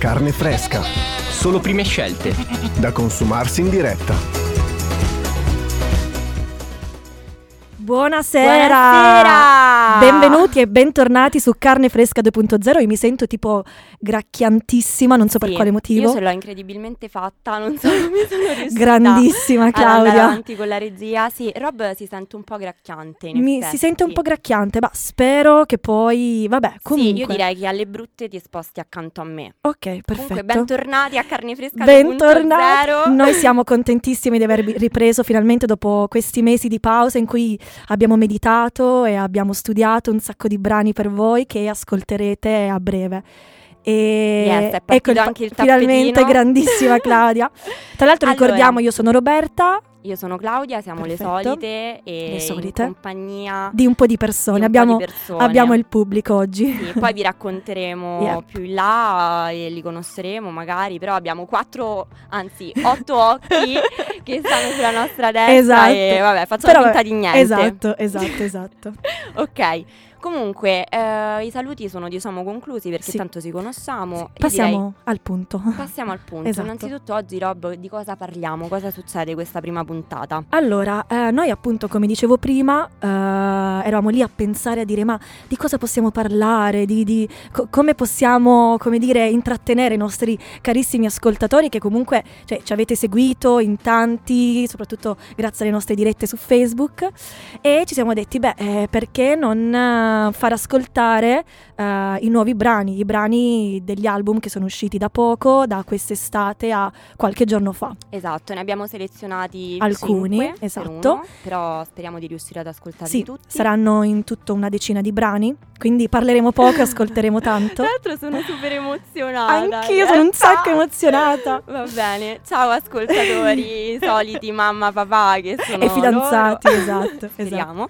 Carne fresca. Solo prime scelte. Da consumarsi in diretta. Buonasera. Buonasera. Benvenuti e bentornati su Carne Fresca 2.0. Io mi sento tipo gracchiantissima, non so per Sì, quale motivo. Io ce l'ho incredibilmente fatta, non so come sono riuscita Grandissima ad andare Claudia. avanti con la regia. Sì, Rob si sente un po' gracchiante in Mi, si sente un po' gracchiante, ma spero che poi, vabbè, comunque. Sì, io direi che alle brutte ti sposti accanto a me. Ok, Comunque, perfetto. bentornati a Carne Fresca Bentornati. 2.0. Noi siamo contentissimi di aver ripreso finalmente dopo questi mesi di pausa in cui abbiamo meditato e abbiamo studiato un sacco di brani per voi che ascolterete a breve. E Yes, è ecco il- anche il finalmente grandissima Claudia. Tra l'altro Allora. ricordiamo io sono Roberta Io sono Claudia, siamo Perfetto. le solite e Le solite. in compagnia di un po' di persone. po' abbiamo, di persone. abbiamo il pubblico oggi. Sì, poi vi racconteremo Yep. più in là e li conosceremo magari, però abbiamo quattro, anzi otto occhi che stanno sulla nostra destra Esatto. e vabbè, facciamo Però, finta di niente. Esatto, esatto, esatto. Ok, comunque eh, i saluti sono diciamo conclusi perché Sì. tanto ci conosciamo. Io Passiamo al punto. direi- passiamo al punto. Esatto. Innanzitutto oggi Rob di cosa parliamo? Cosa succede questa prima puntata? Allora, eh, noi appunto, come dicevo prima, eh, eravamo lì a pensare, a dire ma di cosa possiamo parlare, di, di co- come possiamo, come dire, intrattenere i nostri carissimi ascoltatori che comunque cioè, ci avete seguito in tanti, soprattutto grazie alle nostre dirette su Facebook e ci siamo detti, beh, eh, perché non far ascoltare eh, i nuovi brani, i brani degli album che sono usciti da poco, da quest'estate a qualche giorno fa. Esatto, ne abbiamo selezionati Alcuni, cinque per esatto. uno, però speriamo di riuscire ad ascoltarli Sì, tutti. saranno in tutto una decina di brani, quindi parleremo poco ascolteremo tanto. Tra l'altro sono super emozionata. Anch'io sono un sacco emozionata. Va bene, ciao ascoltatori, soliti mamma, papà che sono E fidanzati, loro. esatto, esatto. Speriamo.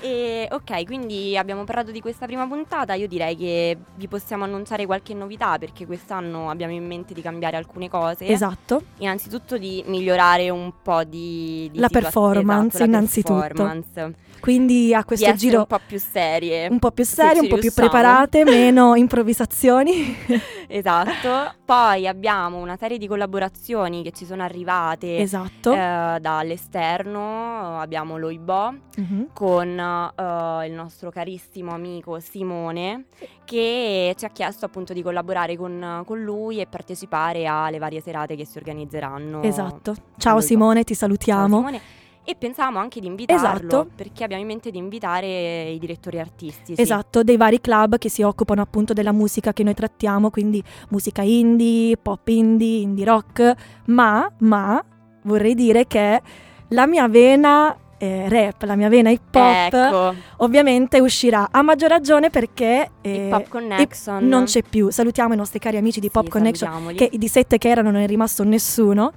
E ok, quindi abbiamo parlato di questa prima puntata. Io direi che vi possiamo annunciare qualche novità perché quest'anno abbiamo in mente di cambiare alcune cose. Esatto, Innanzitutto di migliorare un po' di, di La situa- performance, esatto, la innanzitutto. performance. Quindi a questo giro un po' più serie. un po' più se serio, ci un po' più preparate, meno improvvisazioni. Esatto. Poi abbiamo una serie di collaborazioni che ci sono arrivate esatto. eh, dall'esterno. Abbiamo Loibo Mhm. con eh, il nostro carissimo amico Simone che ci ha chiesto appunto di collaborare con, con lui e partecipare alle varie serate che si organizzeranno. Esatto. Ciao. Simone, ti Ciao, salutiamo. Simone. E pensavamo anche di invitarlo Esatto. perché abbiamo in mente di invitare i direttori artistici. Esatto, dei vari club che si occupano appunto della musica che noi trattiamo, quindi musica indie, pop indie, indie rock, ma, ma vorrei dire che la mia vena eh, rap, la mia vena hip hop, Ecco, ovviamente uscirà a maggior ragione perché eh, Hip Hop Connection. non c'è più. Salutiamo i nostri cari amici di Sì, Pop Connection, che di sette che erano non è rimasto nessuno.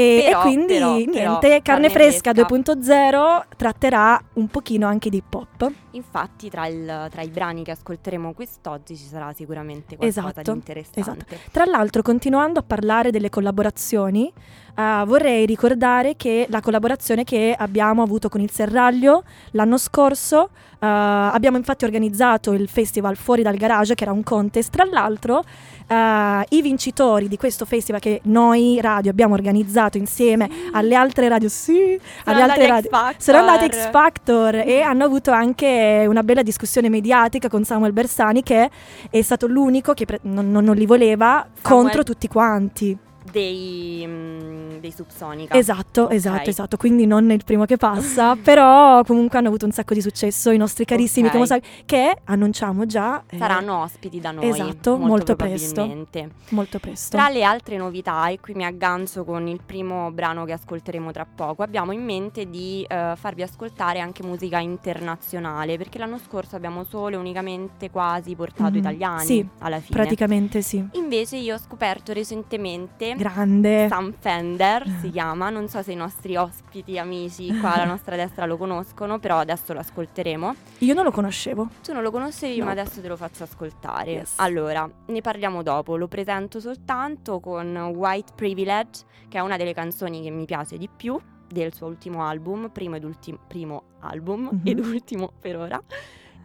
E, Però, e quindi però, niente, però, Carne Fresca Fresca. 2.0 tratterà un pochino anche di hip hop. Infatti, tra, il- tra i brani che ascolteremo quest'oggi ci sarà sicuramente qualcosa Esatto, di interessante. Tra l'altro, continuando a parlare delle collaborazioni, eh, vorrei ricordare che la collaborazione che abbiamo avuto con il Serraglio l'anno scorso, eh, abbiamo infatti organizzato il festival Fuori dal Garage, che era un contest. Tra l'altro, eh, i vincitori di questo festival che noi radio abbiamo organizzato insieme alle altre radio, sì, alle altre radio. Sono andati a X Factor e hanno avuto anche una bella discussione mediatica con Samuel Bersani che è stato l'unico che pre- non, non- non li voleva contro tutti quanti. Dei, mm, dei Subsonica. Esatto, Ok. esatto, esatto. Quindi non il primo che passa, però comunque hanno avuto un sacco di successo i nostri carissimi Ok. Tomosavi che annunciamo già eh, Saranno ospiti da noi. Esatto, molto presto. probabilmente. molto presto. Tra le altre novità, e qui mi aggancio con il primo brano che ascolteremo tra poco, abbiamo in mente di eh, farvi ascoltare anche musica internazionale, perché l'anno scorso abbiamo solo e unicamente quasi portato Mhm. italiani Sì, alla fine. Praticamente sì. Invece io ho scoperto recentemente Grande. Sam Fender si chiama, non so se i nostri ospiti amici qua alla nostra destra lo conoscono, però adesso lo ascolteremo. Io non lo conoscevo. Tu non lo conoscevi, ma Nope. adesso te lo faccio ascoltare. Yes. Allora, ne parliamo dopo, lo presento soltanto con White Privilege, che è una delle canzoni che mi piace di più del suo ultimo album, primo ed ultimo primo album Mhm. ed ultimo per ora.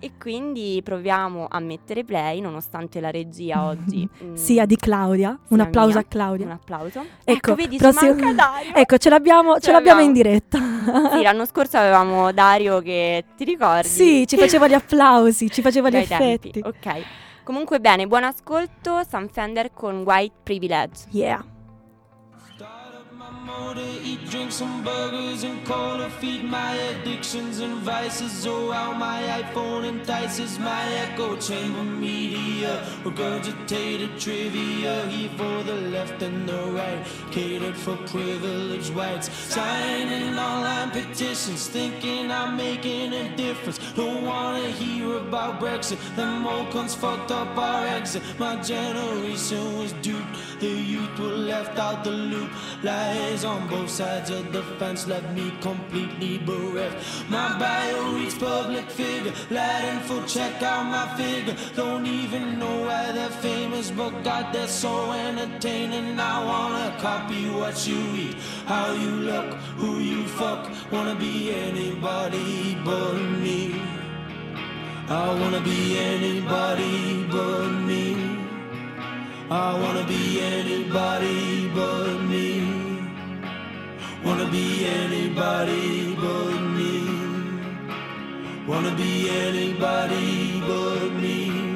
E quindi proviamo a mettere play nonostante la regia oggi mm, Sia di Claudia, un sia applauso mia. a Claudia. Un applauso. Ecco, Ecco, vedi, prossimo-. Ecco, ce l'abbiamo, ce Ce l'abbiamo in diretta. Sì, l'anno scorso avevamo Dario che ti ricordi? Sì, ci faceva gli applausi, ci faceva gli Bei tempi, effetti. Ok. Comunque bene, buon ascolto, Sam Fender con White Privilege. Yeah. Up eat, drink some burgers and cola, feed my addictions and vices. Oh, how my iPhone entices my echo chamber media. Regurgitated trivia, here for the left and the right, catered for privileged whites. Signing online petitions, thinking I'm making a difference. Don't wanna hear about Brexit, them old fucked up our exit. My generation was duped, the youth were left out the loop. Lies on both sides of the fence left me completely bereft. My bio reads public figure, Latin for check out my figure. Don't even know why they're famous, but God, they're so entertaining. I wanna copy what you eat, how you look, who you fuck. Wanna be anybody but me. I wanna be anybody but me. I wanna be anybody but me. Wanna be anybody but me. Wanna be anybody but me.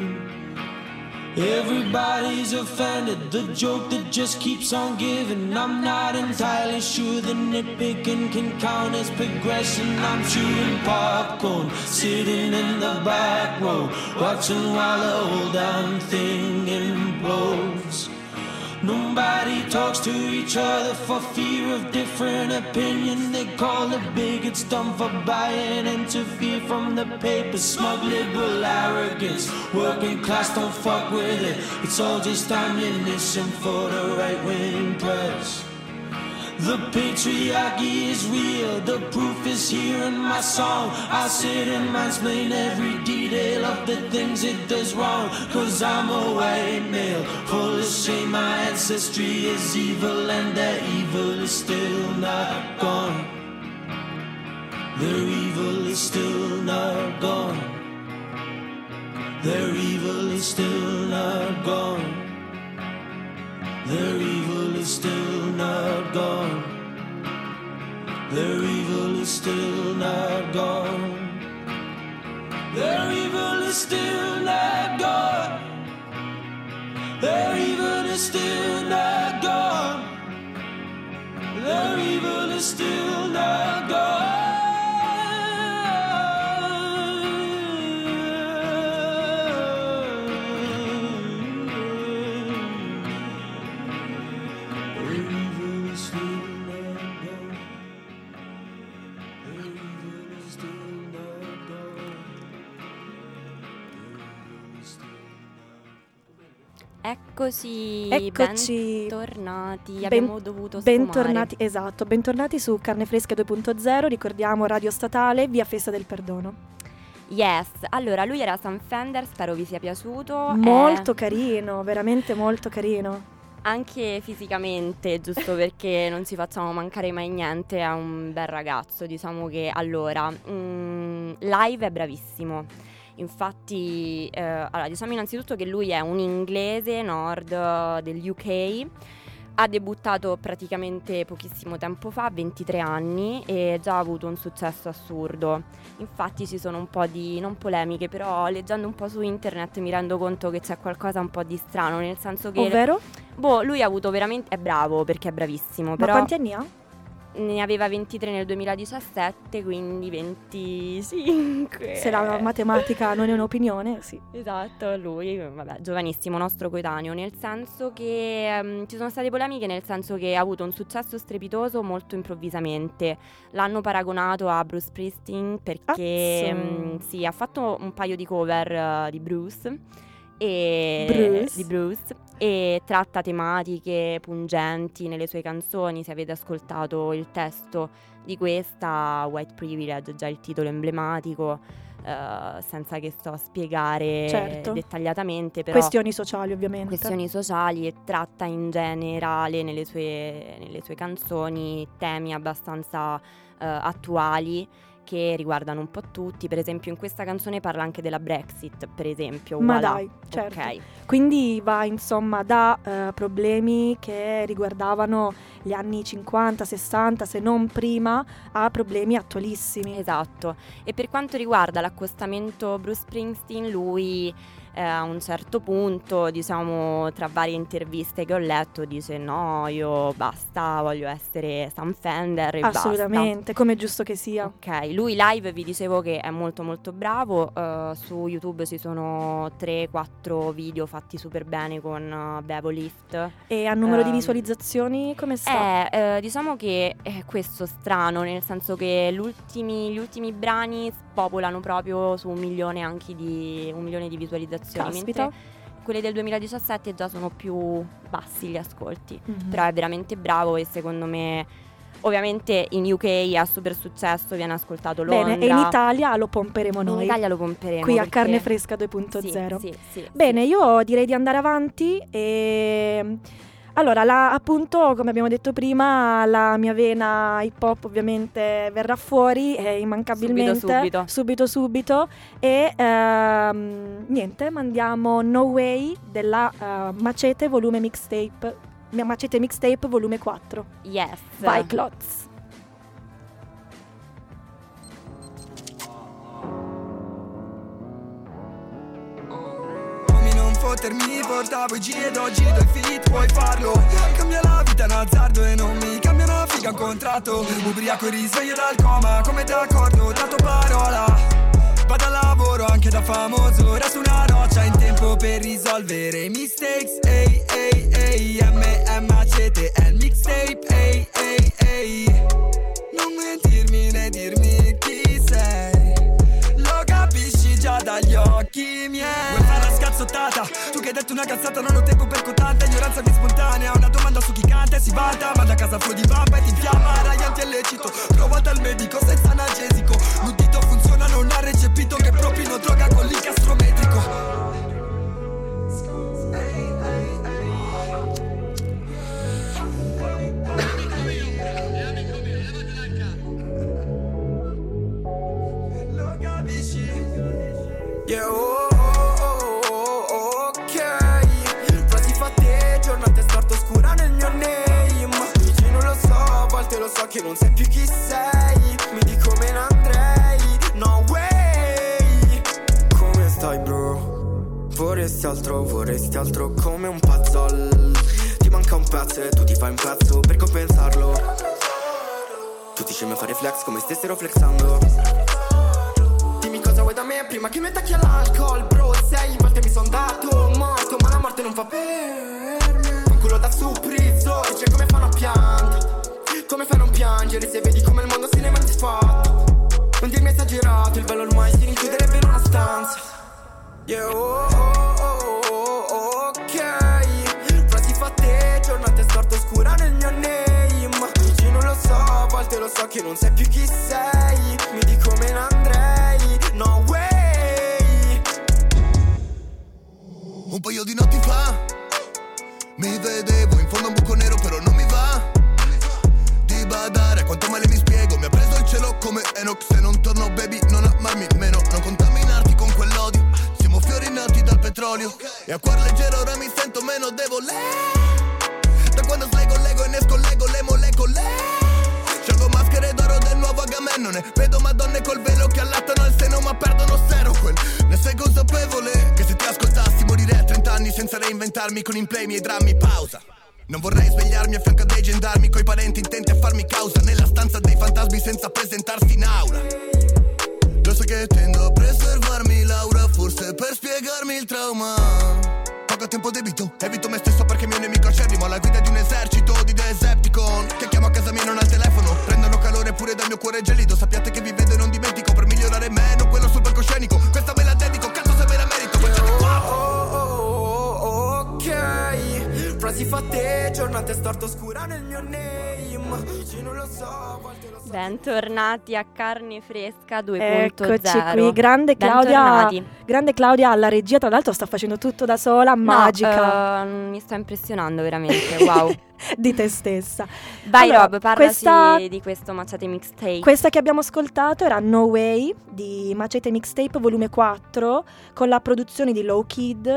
Everybody's offended, the joke that just keeps on giving. I'm not entirely sure the nitpicking can count as progression. I'm chewing popcorn, sitting in the back row, watching while the whole damn thing implodes. Nobody talks to each other for fear of different opinion. They call the bigots dumb for buying interfere from the paper. Smug liberal arrogance. Working class don't fuck with it. It's all just ammunition for the right wing press. The patriarchy is real, the proof is here in my song. I sit and mansplain every detail the things it does wrong. Cause I'm a white male, full of shame. My ancestry is evil, and their evil is still not gone. Their evil is still not gone. Their evil is still not gone. Their evil is still not gone. Their evil is still not gone. Their evil is still not gone. Their evil is still not gone. Their evil is still not gone. Eccoci, Eccoci. bentornati. Ben- Abbiamo dovuto Bentornati, esatto, bentornati su Carne Fresca 2.0, ricordiamo Radio Statale, via Festa del Perdono. sfumare. Yes, allora lui era Sam Fender, spero vi sia piaciuto. Molto È carino, veramente molto carino. anche fisicamente, giusto perché non ci facciamo mancare mai niente, è un bel ragazzo. Diciamo che allora, mm, live è bravissimo. Infatti, eh, allora, diciamo innanzitutto che lui è un inglese nord eh, del UK. Ha debuttato praticamente pochissimo tempo fa, 23 anni, e già ha avuto un successo assurdo. Infatti ci sono un po' di, non polemiche, però leggendo un po' su internet mi rendo conto che c'è qualcosa un po' di strano, nel senso che... Ovvero? Boh, lui ha avuto veramente... è bravo perché è bravissimo, Ma però quanti anni ha? Ne aveva 23 nel 2017, quindi 25. Se la matematica non è un'opinione, sì. Esatto, lui, vabbè, giovanissimo, nostro coetaneo, nel senso che ehm, ci sono state polemiche, nel senso che ha avuto un successo strepitoso molto improvvisamente. L'hanno paragonato a Bruce Springsteen perché mm, sì, ha fatto un paio di cover eh, di Bruce. E Bruce. di Bruce e tratta tematiche pungenti nelle sue canzoni. Se avete ascoltato il testo di questa, White Privilege, già il titolo emblematico, eh, senza che sto a spiegare Certo. dettagliatamente, però Questioni sociali, ovviamente. questioni sociali e tratta in generale nelle sue, nelle sue canzoni temi abbastanza eh, attuali che riguardano un po' tutti. Per esempio, in questa canzone parla anche della Brexit, per esempio. Ma voilà. dai, certo. Ok. Quindi va insomma da eh, problemi che riguardavano gli anni 50, 60, se non prima, a problemi attualissimi. Esatto. E per quanto riguarda l'accostamento Bruce Springsteen, lui eh, a un certo punto, diciamo, tra varie interviste che ho letto, dice no, io basta, voglio essere Sam Fender e. Assolutamente, come è giusto che sia. Ok, lui live vi dicevo che è molto molto bravo, eh, su YouTube ci sono 3-4 video fatti super bene con uh, Bevo Lift. E a numero di Ehm, visualizzazioni come sta? Eh, eh, diciamo che è questo strano, nel senso che gli ultimi, gli ultimi brani spopolano proprio su un milione anche di, un milione di visualizzazioni, Caspita. mentre quelle del 2017 già sono più bassi gli ascolti. Mhm. Però è veramente bravo e secondo me, ovviamente in UK ha super successo, viene ascoltato Londra. Bene, e in Italia lo pomperemo In noi. Italia lo pomperemo. qui a perché- Carne Fresca 2.0. Sì, sì, sì, Bene, io direi di andare avanti e allora, la- appunto, come abbiamo detto prima, la mia vena hip hop ovviamente verrà fuori eh, immancabilmente Subito, subito. subito subito. e ehm, niente, mandiamo No Way della eh, Macete volume mixtape Macete mixtape volume 4. sì. Yes. Vai Clots. Fottermi, portavo i G ed oggi do il fit, puoi farlo. Cambia la vita un azzardo e non mi cambia una figa un contratto. Ubriaco e risveglio dal coma, come d'accordo, dato parola. Vado al lavoro anche da famoso, resto una roccia in tempo per risolvere i mistakes. Ehi, ehi, ehi, M-M-A-C-T-N mixtape, ehi, ehi, ehi. Non mentirmi né dirmi dagli occhi miei. Vuoi fare la scazzottata? Tu che hai detto una cazzata non ho tempo per contanta Ignoranza di spontanea Una domanda su chi canta e si vanta Manda a casa fuori di vampa e ti infiamma Raianti è lecito. Provata medico senza analgesico. L'udito funziona non ha recepito Che proprio droga con l'incastrometrico Lo Yeah, oh, oh, oh, ok. Frasi fatte, giornate storto scura nel mio name. Dici non lo so, a volte lo so che non sai più chi sei. Mi dico me ne andrei, no way. Come stai bro? Vorresti altro, vorresti altro come un puzzle. Ti manca un pezzo e tu ti fai un pezzo per compensarlo. Tutti scemi a fare flex come stessero flexando prima che mi attacchi all'alcol Bro, sei volte mi son dato morto Ma la morte non fa per me. Un culo da suprizzo Dice come fanno a piangere. Come fai a non piangere se vedi come il mondo se ne va disfatto. Non dirmi esagerato Il bello ormai si rinchiuderebbe in una stanza. Yeah, oh, oh, oh, oh, oh, ok. Frasi fatte, giornate storto scura nel mio name. Dici non lo so, a volte lo so che non sai più chi sei. Mi dico me ne andrei, Un paio di notti fa mi vedevo in fondo a un buco nero però non mi va Di badare a quanto male mi spiego. Mi ha preso il cielo come Enoch Se non torno baby non amarmi meno. Non contaminarti con quell'odio Siamo fiori nati dal petrolio. E a cuor leggero ora mi sento meno debole. Da quando slego lego e ne scollego le molecole Scelgo maschere d'oro del nuovo Agamennone Vedo madonne col velo che allattano al seno ma perdono zero quel Ne sei consapevole che se ti ascoltassi morirei a 30 anni senza reinventarmi con in play i miei drammi. Pausa. Non vorrei svegliarmi a fianco dei gendarmi coi parenti intenti a farmi causa nella stanza dei fantasmi senza presentarsi in aula. Lo so che tendo a preservarmi Laura forse per spiegarmi il trauma. Poco tempo debito, evito me stesso perché mio nemico acerrimo. Alla guida di un esercito di Decepticon pure dal mio cuore gelido. Sappiate che vi vedo e non dimentico Per migliorare meno quello sul palcoscenico. Questa ve la dedico, cazzo se me la merito. Qua Oh, oh, oh, ok. Frasi fatte, giornate storto scura nel mio name. Dici non lo so, Bentornati a Carne Fresca 2.0. Eccoci qui, grande Claudia, grande Claudia alla regia, tra l'altro sta facendo tutto da sola, magica. No, eh, mi sta impressionando veramente, wow. di te stessa. Vai Allora, Rob, parlaci questa- di questo Macciate Mixtape. Questa che abbiamo ascoltato era No Way di Macete Mixtape volume 4 con la produzione di Low Kid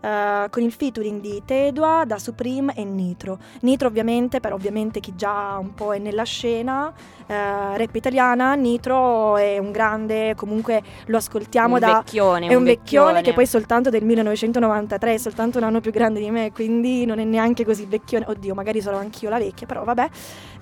eh, con il featuring di Tedua, Da Supreme e Nitro. Nitro ovviamente, per ovviamente chi già un po' è nella scena eh, rap italiana, Nitro è un grande, comunque lo ascoltiamo un da... vecchione, È un vecchione che poi è soltanto del 1993, è soltanto un anno più grande di me, quindi non è neanche così vecchione. Oddio, magari sarò anch'io la vecchia, però vabbè.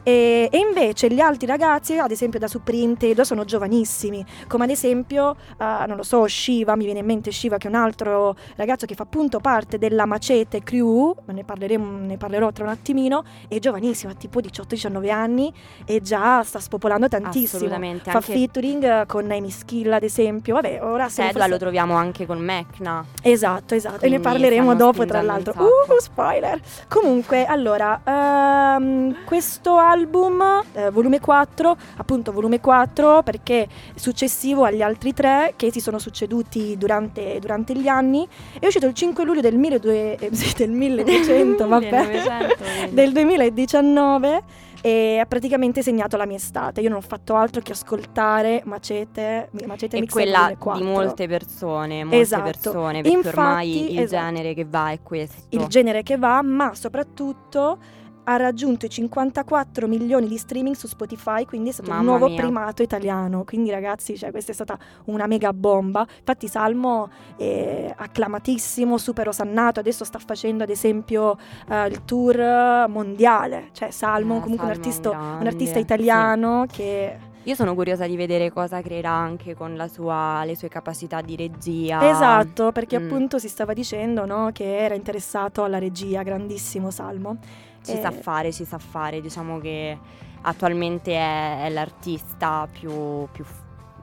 E, e invece gli altri ragazzi, ad esempio da Supreme, Tedo, sono giovanissimi, come ad esempio, eh, non lo so, Shiva, mi viene in mente Shiva che è un altro ragazzo che fa appunto parte della Macete Crew, ma ne, parleremo, ne parlerò tra un attimino, è giovanissimo, ha tipo 18-19 anni e già sta spopolando tantissimo. Assolutamente, Fa anche featuring con Amy Skill ad esempio, vabbè, ora se ne Tedua forse- lo troviamo anche con Mecna. Esatto, esatto, e ne Quindi parleremo dopo tra l'altro. Uh, spoiler! Comunque, allora, ehm, questo album, eh, volume 4, appunto volume 4 perché è successivo agli altri tre che si sono succeduti durante, durante gli anni, è uscito il 5 luglio del, 1200, eh, sì, del 1200, vabbè, 1900, vedi. del 2019 e ha praticamente segnato la mia estate. Io non ho fatto altro che ascoltare Macete, Macete è Mix quella volume 4. di molte persone, molte Esatto. persone, perché Infatti, ormai il esatto. genere che va è questo. il genere che va, ma soprattutto ha raggiunto i 54 milioni di streaming su Spotify, quindi è stato un Mamma nuovo mia. primato italiano. Quindi ragazzi, cioè, questa è stata una mega bomba. Infatti Salmo è acclamatissimo, super osannato, adesso sta facendo ad esempio eh, il tour mondiale. Cioè Salmo, Eh, comunque un, Salmo un artista, un artista sì. italiano che... Io sono curiosa di vedere cosa creerà anche con la sua- le sue capacità di regia. Esatto, perché Mm. appunto si stava dicendo no, che era interessato alla regia, grandissimo Salmo. Ci Eh, sa fare, ci sa fare. Diciamo che attualmente è, è l'artista più, più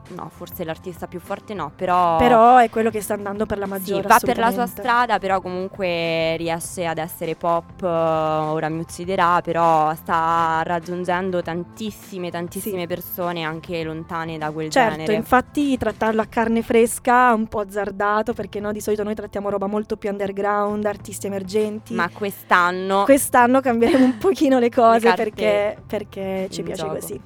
No, forse l'artista più forte no, però... Però è quello che sta andando per la Sì, maggiore. va per la sua strada, però comunque riesce ad essere pop, eh, ora mi ucciderà, però sta raggiungendo tantissime, tantissime persone anche lontane da quel Certo, genere. infatti trattarlo a carne fresca è un po' azzardato perché no, di solito noi trattiamo roba molto più underground, artisti emergenti. Ma quest'anno Quest'anno cambieremo un pochino le cose carte perché, perché ci piace gioco. così.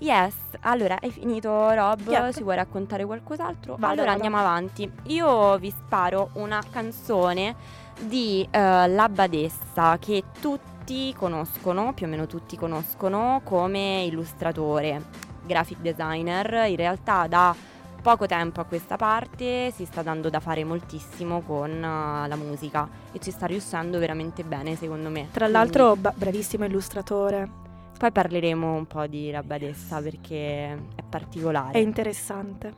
Yes, allora hai finito Rob? Yep. Ci vuoi raccontare qualcos'altro? Vado, allora vado. andiamo avanti. Io vi sparo una canzone di eh, La Badessa che tutti conoscono, più o meno tutti conoscono come illustratore, graphic designer. In realtà da poco tempo a questa parte si sta dando da fare moltissimo con eh, la musica e ci sta riuscendo veramente bene secondo me. Tra Quindi- l'altro, ba- bravissimo illustratore, poi parleremo un po' di La Badessa perché è particolare. è interessante.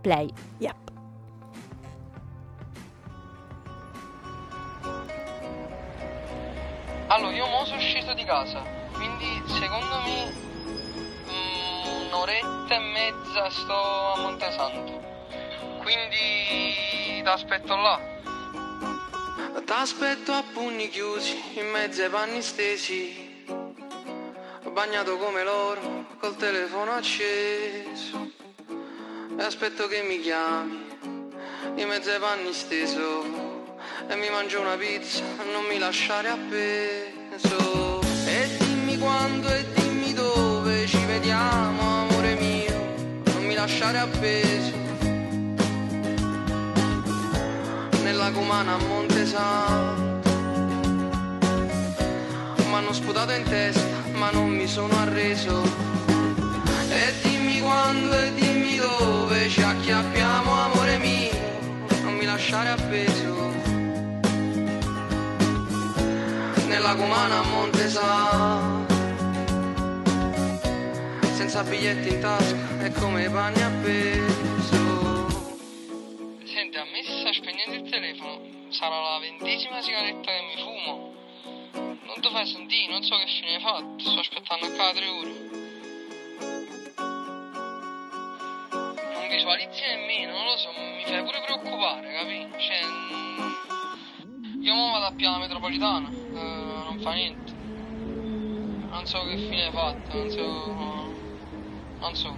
Play. Yep. Allora, io mo sono sceso di casa, quindi secondo me mm, un'oretta e mezza sto a Montesanto. Quindi ti aspetto là. T'aspetto a pugni chiusi, in mezzo ai panni stesi. Bagnato come loro, col telefono acceso. E aspetto che mi chiami, in mezzo ai panni steso. E mi mangio una pizza, non mi lasciare appeso. E dimmi quando e dimmi dove ci vediamo, amore mio. Non mi lasciare appeso. Nella cumana a Montesanto. M'hanno sputato in testa, ma non mi sono arreso. E dimmi quando e dimmi dove ci acchiappiamo, amore mio. Non mi lasciare appeso. Nella cumana a Montesanto. Senza biglietti in tasca e come i panni appeso. Senti, a me sta spegnendo il telefono. Sarà la ventesima sigaretta che mi fumo. Ti fai sentire, non so che fine hai fatto. Sto aspettando a cada tre ore. Non visualizzi nemmeno, non lo so, mi fai pure preoccupare, capi? Cioè. Io mo vado a piano metropolitana, eh, non fa niente. Non so che fine hai fatto, non so. Non so.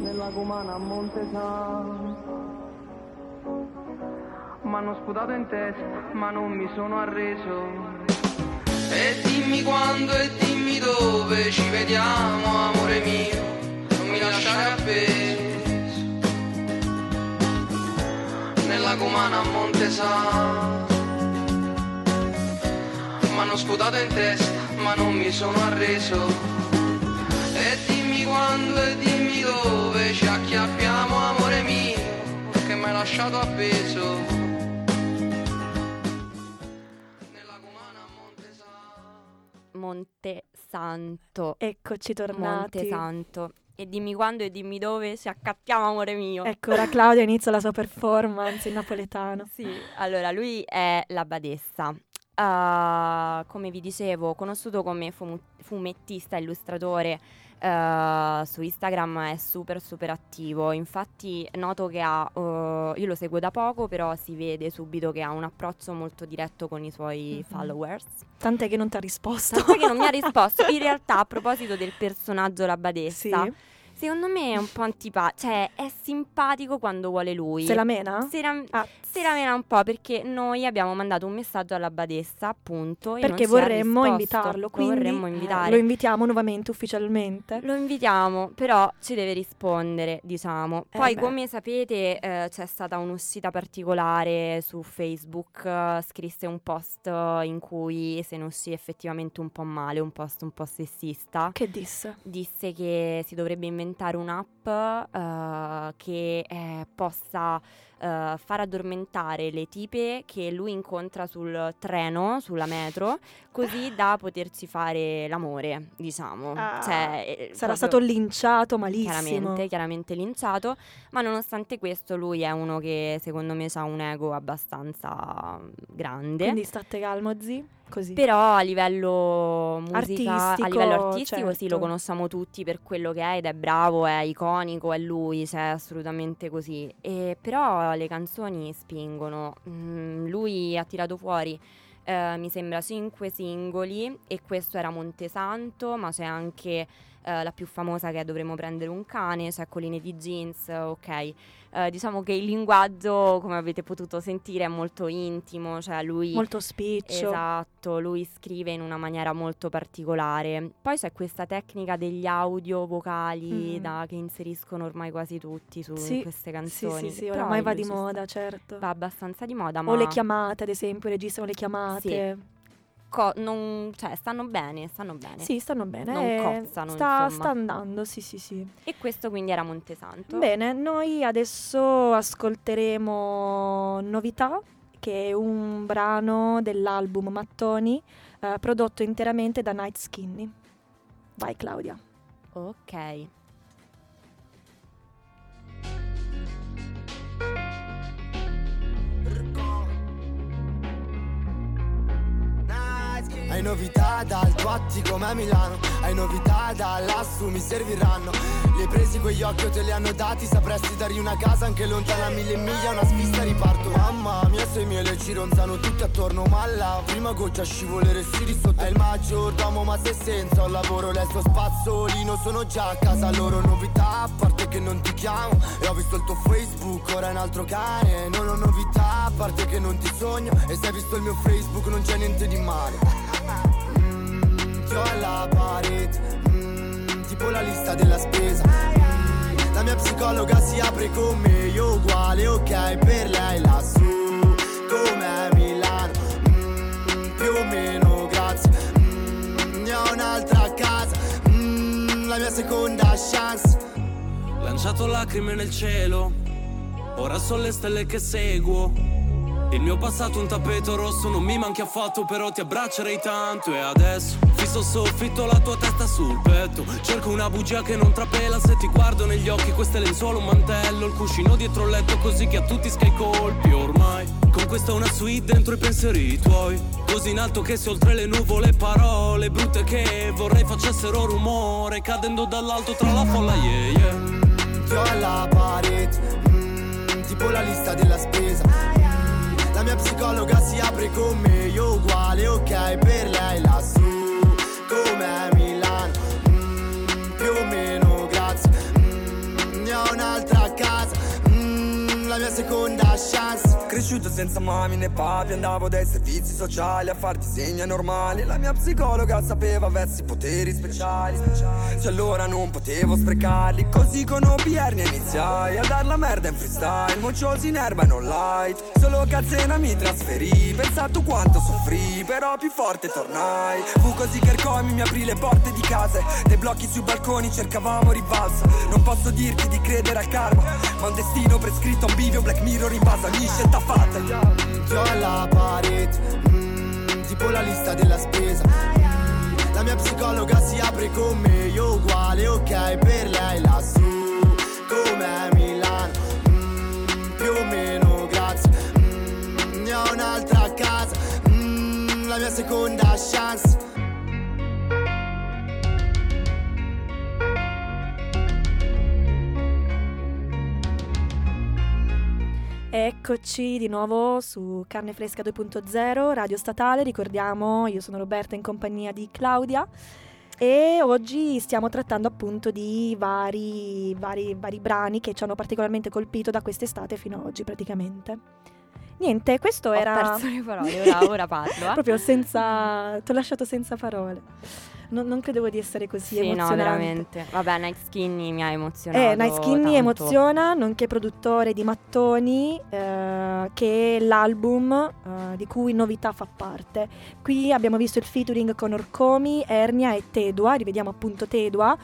Nella cumana a Montesanto. M'hanno sputato in testa, ma non mi sono arreso. E dimmi quando e dimmi dove ci vediamo, amore mio, non mi lasciare appeso. Nella Cumana a Montesano M'hanno sputato in testa, ma non mi sono arreso. E dimmi quando e dimmi dove ci acchiappiamo, amore mio, che mi hai lasciato appeso. Montesano. Montesanto. Eccoci tornati. Montesanto. E dimmi quando e dimmi dove ci accappiamo, amore mio. Ecco, ora Claudia inizia la sua performance in napoletano. Sì, allora lui è la badessa. Uh, come vi dicevo, conosciuto come fumettista, illustratore, uh, su Instagram è super super attivo. Infatti noto che ha, uh, io lo seguo da poco, però si vede subito che ha un approccio molto diretto con i suoi Mhm. followers. Tant'è che non ti ha risposto. Tant'è che non mi ha risposto. In realtà, a proposito del personaggio la badessa, Sì. Secondo me è un po' antipatico, cioè è simpatico quando vuole lui. Se la mena? Se la- Ah, si ramena un po' perché noi abbiamo mandato un messaggio alla badessa, appunto. perché vorremmo invitarlo, Lo quindi vorremmo eh, invitare. lo invitiamo nuovamente ufficialmente. Lo invitiamo, però ci deve rispondere, diciamo. Eh Poi, beh. come sapete, eh, c'è stata un'uscita particolare su Facebook. eh, scrisse un post eh, in cui se ne uscì effettivamente un po' male, un post un po' sessista. Che disse? Disse che si dovrebbe inventare un'app eh, che eh, possa eh, far addormentare le tipe che lui incontra sul treno, sulla metro, così da poterci fare l'amore, diciamo. Ah, Cioè, eh, Sarà stato linciato malissimo. Chiaramente, chiaramente linciato, ma nonostante questo lui è uno che secondo me ha un ego abbastanza grande. Quindi state calmo, zi. Così. Però a livello musica, a Artistico, livello artistico sì, certo. lo conosciamo tutti per quello che è ed è bravo, è iconico, è lui, cioè assolutamente così. E però le canzoni spingono. Mm, lui ha tirato fuori eh, mi sembra cinque singoli e questo era Montesanto, ma c'è anche eh, la più famosa che è Dovremmo prendere un cane, c'è Colline di Jeans, ok. Eh, diciamo che il linguaggio, come avete potuto sentire, è molto intimo, cioè lui... Molto spiccio. Esatto, lui scrive in una maniera molto particolare. Poi c'è questa tecnica degli audio vocali Mm. da- che inseriscono ormai quasi tutti su Sì, queste Sì, canzoni. sì, sì, Però ormai va di ci sta. moda, certo. Va abbastanza di moda, ma O le chiamate, ad esempio, registrano le chiamate. Co- non- cioè, stanno bene, stanno bene. Sì, stanno bene. Non eh, cozzano, sta, sta andando, sì, sì, sì. E questo quindi era Montesanto. Bene, noi adesso ascolteremo Novità, che è un brano dell'album Mattoni, eh, prodotto interamente da Night Skinny. Vai Claudia. Ok. Hai novità dal tuo attico a Milano. Hai novità da lassù mi serviranno. Li presi quegli occhi o te li hanno dati? Sapresti dargli una casa anche lontana mille miglia Una svista riparto Mamma mia se mie le ci ronzano tutti attorno Ma la prima goccia scivolere si di sotto È il maggiordomo ma se senza un lavoro Resto spazzolino. Sono già a casa loro Novità a parte che non ti chiamo. E ho visto il tuo Facebook ora è un altro cane. Non ho novità a parte che non ti sogno. E se hai visto il mio Facebook non c'è niente di male Mm, ho alla parete mm, Tipo la lista della spesa. Mm, La mia psicologa si apre con me Io uguale, ok, per lei lassù. Come Milano. Mm, Più o meno, grazie. Mm, Ne ho un'altra casa. Mm, La mia seconda chance. Lanciato lacrime nel cielo, ora sono le stelle che seguo. Il mio passato un tappeto rosso non mi manchi affatto, però ti abbraccerei tanto. E adesso fisso soffitto la tua testa sul petto. Cerco una bugia che non trapela se ti guardo negli occhi, queste lenzuola un mantello, il cuscino dietro il letto così che a tutti scai colpi ormai. Con questa una suite dentro i pensieri tuoi, così in alto che se oltre le nuvole parole brutte che vorrei facessero rumore, cadendo dall'alto tra la folla, yeah yeah. Alla parete mm, Tipo la lista della spesa La mia psicologa si apre con me Io uguale, ok, per lei lassù Come Milano. Mm, Più o meno, grazie. Mm, Ne ho un'altra a casa La mia seconda chance. Cresciuto senza mami né papi Andavo dai servizi sociali a far disegni normali La mia psicologa sapeva avessi poteri speciali. Se allora non potevo sprecarli Così con OBR iniziai a dar la merda in freestyle. Mocciosi in erba e non light Solo cazzena mi trasferì. Pensa tu quanto soffrì Però più forte tornai. Fu così che Ercomi mi aprì le porte di case. Dei blocchi sui balconi cercavamo rivalsa. Non posso dirti di credere al karma Ma un destino prescritto, un bivio, Black Mirror in base a ogni scelta fatta Occhio alla parete, mm, tipo la lista della spesa. La mia psicologa si apre con me, io uguale, ok, per lei lassù, come Milano, mm, più o meno grazie. Mm, Ne ho un'altra casa, mm, la mia seconda chance. Eccoci di nuovo su Carne Fresca 2.0, Radio Statale, ricordiamo, io sono Roberta in compagnia di Claudia e oggi stiamo trattando appunto di vari, vari, vari brani che ci hanno particolarmente colpito da quest'estate fino ad oggi praticamente. Niente, questo Ho era... perso le parole, ora, ora parlo. Eh. Proprio senza... ti ho lasciato senza parole. Non, non credevo di essere così Sì, no, emozionante. veramente. Vabbè, Night Skinny mi ha emozionato. Eh, Night Skinny tanto. emoziona, nonché produttore di Mattoni, eh, che è l'album eh, di cui Novità fa parte. Qui abbiamo visto il featuring con Orcomi, Ernia e Tedua, rivediamo appunto Tedua.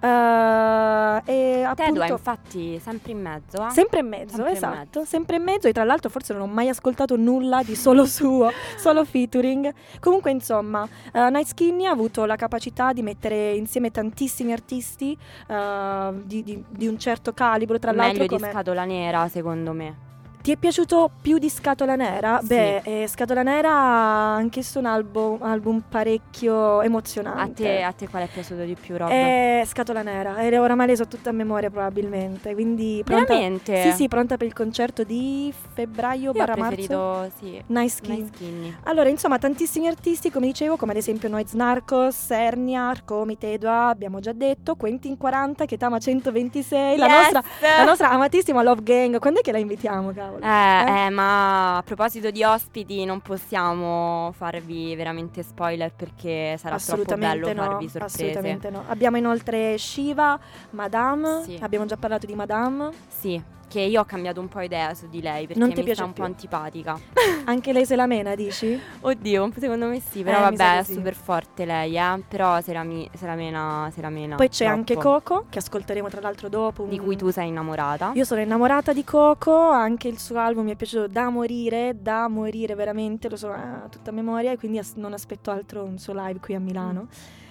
Eh, e appunto, Tedua, infatti, sempre in mezzo. eh. Sempre in mezzo, Sempre in esatto, sempre in mezzo e tra l'altro forse non ho mai ascoltato nulla di solo suo, solo featuring. Comunque insomma, eh, Night Skinny ha avuto la capacità di mettere insieme tantissimi artisti eh, di, di- di un certo calibro, tra l'altro Meglio di come... Scatola Nera, secondo me. Ti è piaciuto più di Scatola Nera? Sì. Beh, eh, Scatola Nera ha anch'esso un album, album parecchio A emozionante. te, a te qual è piaciuto di più, Rob? È Scatola Nera, e oramai le so tutta a memoria probabilmente, quindi pronta... Veramente? Sì, sì, pronta per il concerto di febbraio Io ho barra marzo. preferito, sì, Nice Skin. Night Skinny. Allora, insomma, tantissimi artisti, come dicevo, come ad esempio Noiz Narcos, Ernia, Arcomi, Tedua, abbiamo già detto, Quentin 40, Ketama 126, la, Yes! nostra, la nostra amatissima Love Gang. Quando è che la invitiamo, cavolo? Eh, eh, ma a proposito di ospiti non possiamo farvi veramente spoiler perché sarà troppo assolutamente bello no, farvi sorprese. assolutamente no. Abbiamo inoltre Shiva, Madame, Sì. abbiamo già parlato di Madame, Sì, che io ho cambiato un po' idea su di lei perché Non ti mi piace sta un più? po' antipatica. anche lei se la mena, dici? Oddio, secondo me sì, però Eh, vabbè, è sì. super forte lei, eh. Però se la, mi- se la mena, se la mena. Poi c'è troppo. anche Coco, che ascolteremo tra l'altro dopo. Di cui tu sei innamorata. Io sono innamorata di Coco, anche il suo album mi è piaciuto da morire, da morire veramente, lo so a tutta memoria e quindi as- non aspetto altro un suo live qui a Milano.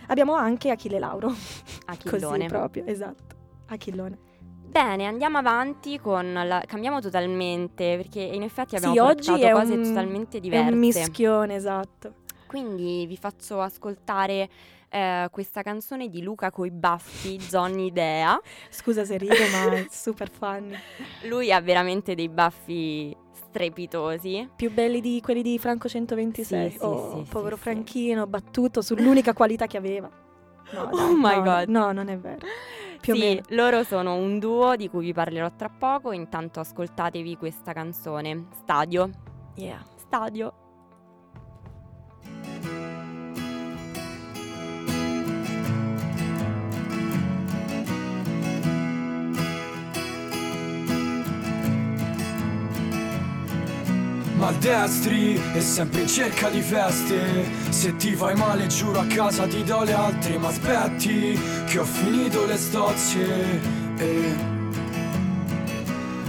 Abbiamo anche Achille Lauro, Achillone. così proprio, esatto, Achillone. Bene, andiamo avanti con la... cambiamo totalmente perché in effetti abbiamo sì, oggi portato è cose un, totalmente è diverse. un mischione, esatto. Quindi vi faccio ascoltare eh, questa canzone di Luca coi baffi, Johnny Idea. Scusa se rido, ma è super funny. Lui ha veramente dei baffi strepitosi. Più belli di quelli di Franco 126. Sì, sì, oh, sì, povero sì. Franchino, battuto sull'unica qualità che aveva. No, Oh dai, my no, God. No, non è vero. Più o sì, meno. loro sono un duo di cui vi parlerò tra poco. Intanto ascoltatevi questa canzone, Stadio. Yeah. Stadio. Maldestri e sempre in cerca di feste. Se ti fai male giuro a casa ti do le altre Ma aspetti che ho finito le stozze. E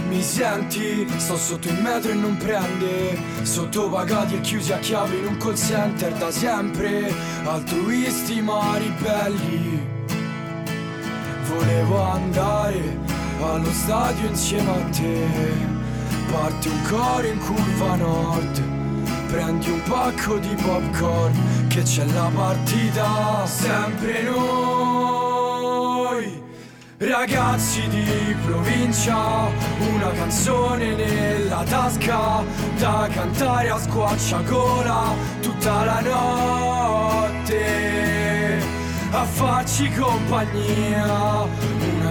mi senti? Sto sotto il metro e non prende. Sottopagati e chiusi a chiave in un call center da sempre. Altruisti ma ribelli Volevo andare allo stadio insieme a te Parte un coro in curva nord. Prendi un pacco di popcorn Che c'è la partita Sempre noi. Ragazzi di provincia Una canzone nella tasca Da cantare a squarciagola Tutta la notte. A farci compagnia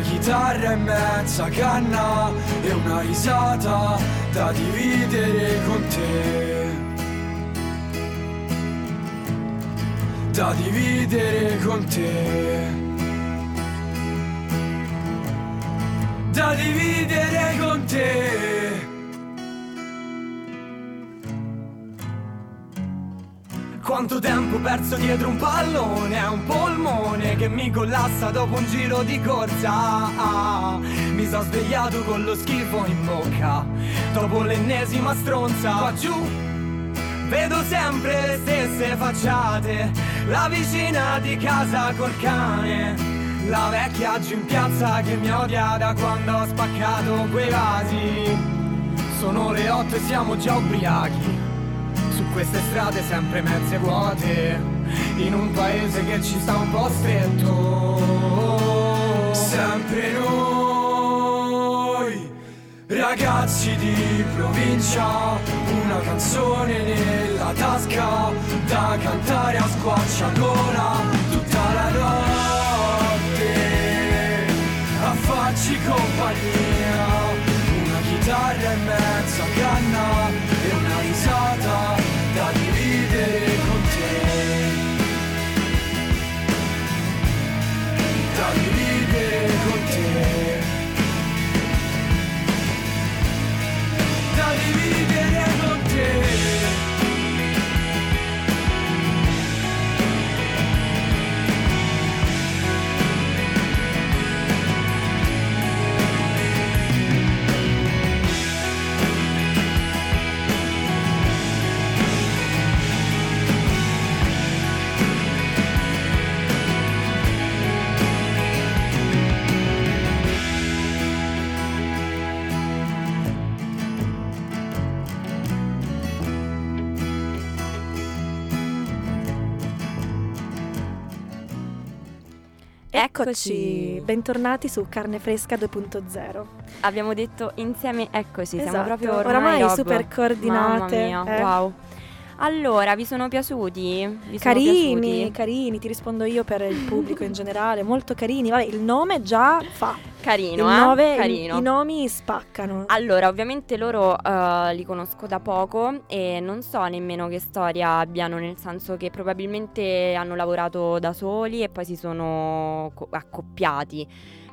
chitarra e mezza canna E una risata da dividere con te. Da dividere con te. Da dividere con te. Quanto tempo perso dietro un pallone un polmone che mi collassa dopo un giro di corsa. Mi sono svegliato con lo schifo in bocca Dopo l'ennesima stronza. Qua giù Vedo sempre le stesse facciate La vicina di casa col cane La vecchia giù in piazza che mi odia da quando ho spaccato quei vasi. Sono le otto e siamo già ubriachi queste strade sempre mezze vuote, in un paese che ci sta un po' stretto. Sempre noi, ragazzi di provincia, una canzone nella tasca, da cantare a squarciagola tutta la notte, a farci compagnia Eccoci, bentornati su Carne Fresca 2.0. Abbiamo detto insieme eccoci, siamo Esatto, proprio ormai, oramai super coordinate, Mamma mia, eh. wow. Allora, vi sono piaciuti? Vi sono Carini, piaciuti? carini, ti rispondo io per il pubblico in generale, molto carini. Vabbè, il nome già fa. Carino, il eh? i- Carino. I, nomi spaccano. Allora, ovviamente loro eh, li conosco da poco e non so nemmeno che storia abbiano, nel senso che probabilmente hanno lavorato da soli e poi si sono co- accoppiati,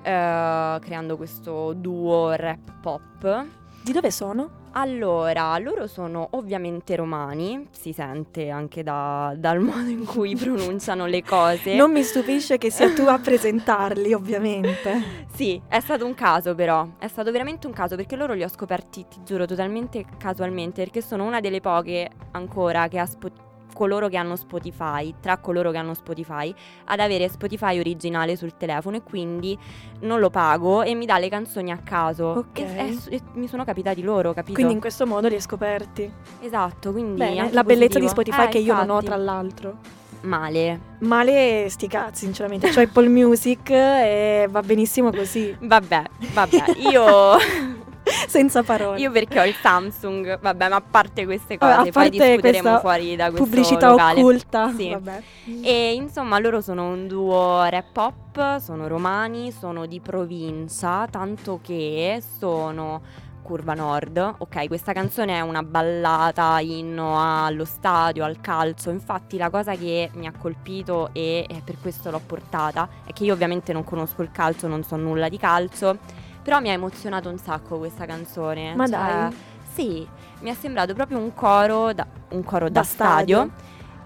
eh, creando questo duo rap pop. Di dove sono? Allora, loro sono ovviamente romani, si sente anche da- dal modo in cui pronunciano le cose. Non mi stupisce che sia tu a presentarli, ovviamente. Sì, è stato un caso però, è stato veramente un caso perché loro li ho scoperti, ti giuro, totalmente casualmente perché sono una delle poche ancora che ha Spo- coloro che hanno Spotify, tra coloro che hanno Spotify, ad avere Spotify originale sul telefono e quindi non lo pago e mi dà le canzoni a caso. Ok. E, e- e mi sono capitati loro, capito? Quindi in questo modo li hai scoperti. Esatto, quindi Bene, la bellezza di positivo. Spotify Eh, che io non ho infatti. tra l'altro. Male. Male sti cazzi, sinceramente. C'ho Apple Music e va benissimo così. Vabbè, vabbè, io... Senza parole. Io perché ho il Samsung, vabbè, ma a parte queste cose, Vabbè, poi discuteremo questa fuori da questo pubblicità locale. occulta. Sì. Vabbè. E insomma, loro sono un duo rap pop, sono romani, sono di provincia, tanto che sono Curva Nord. Ok, questa canzone è una ballata inno allo stadio, al calcio. Infatti, la cosa che mi ha colpito e per questo l'ho portata è che io ovviamente non conosco il calcio, non so nulla di calcio. Però mi ha emozionato un sacco questa canzone. Ma Cioè, dai. Sì, mi è sembrato proprio un coro da, un coro da, Da stadio. stadio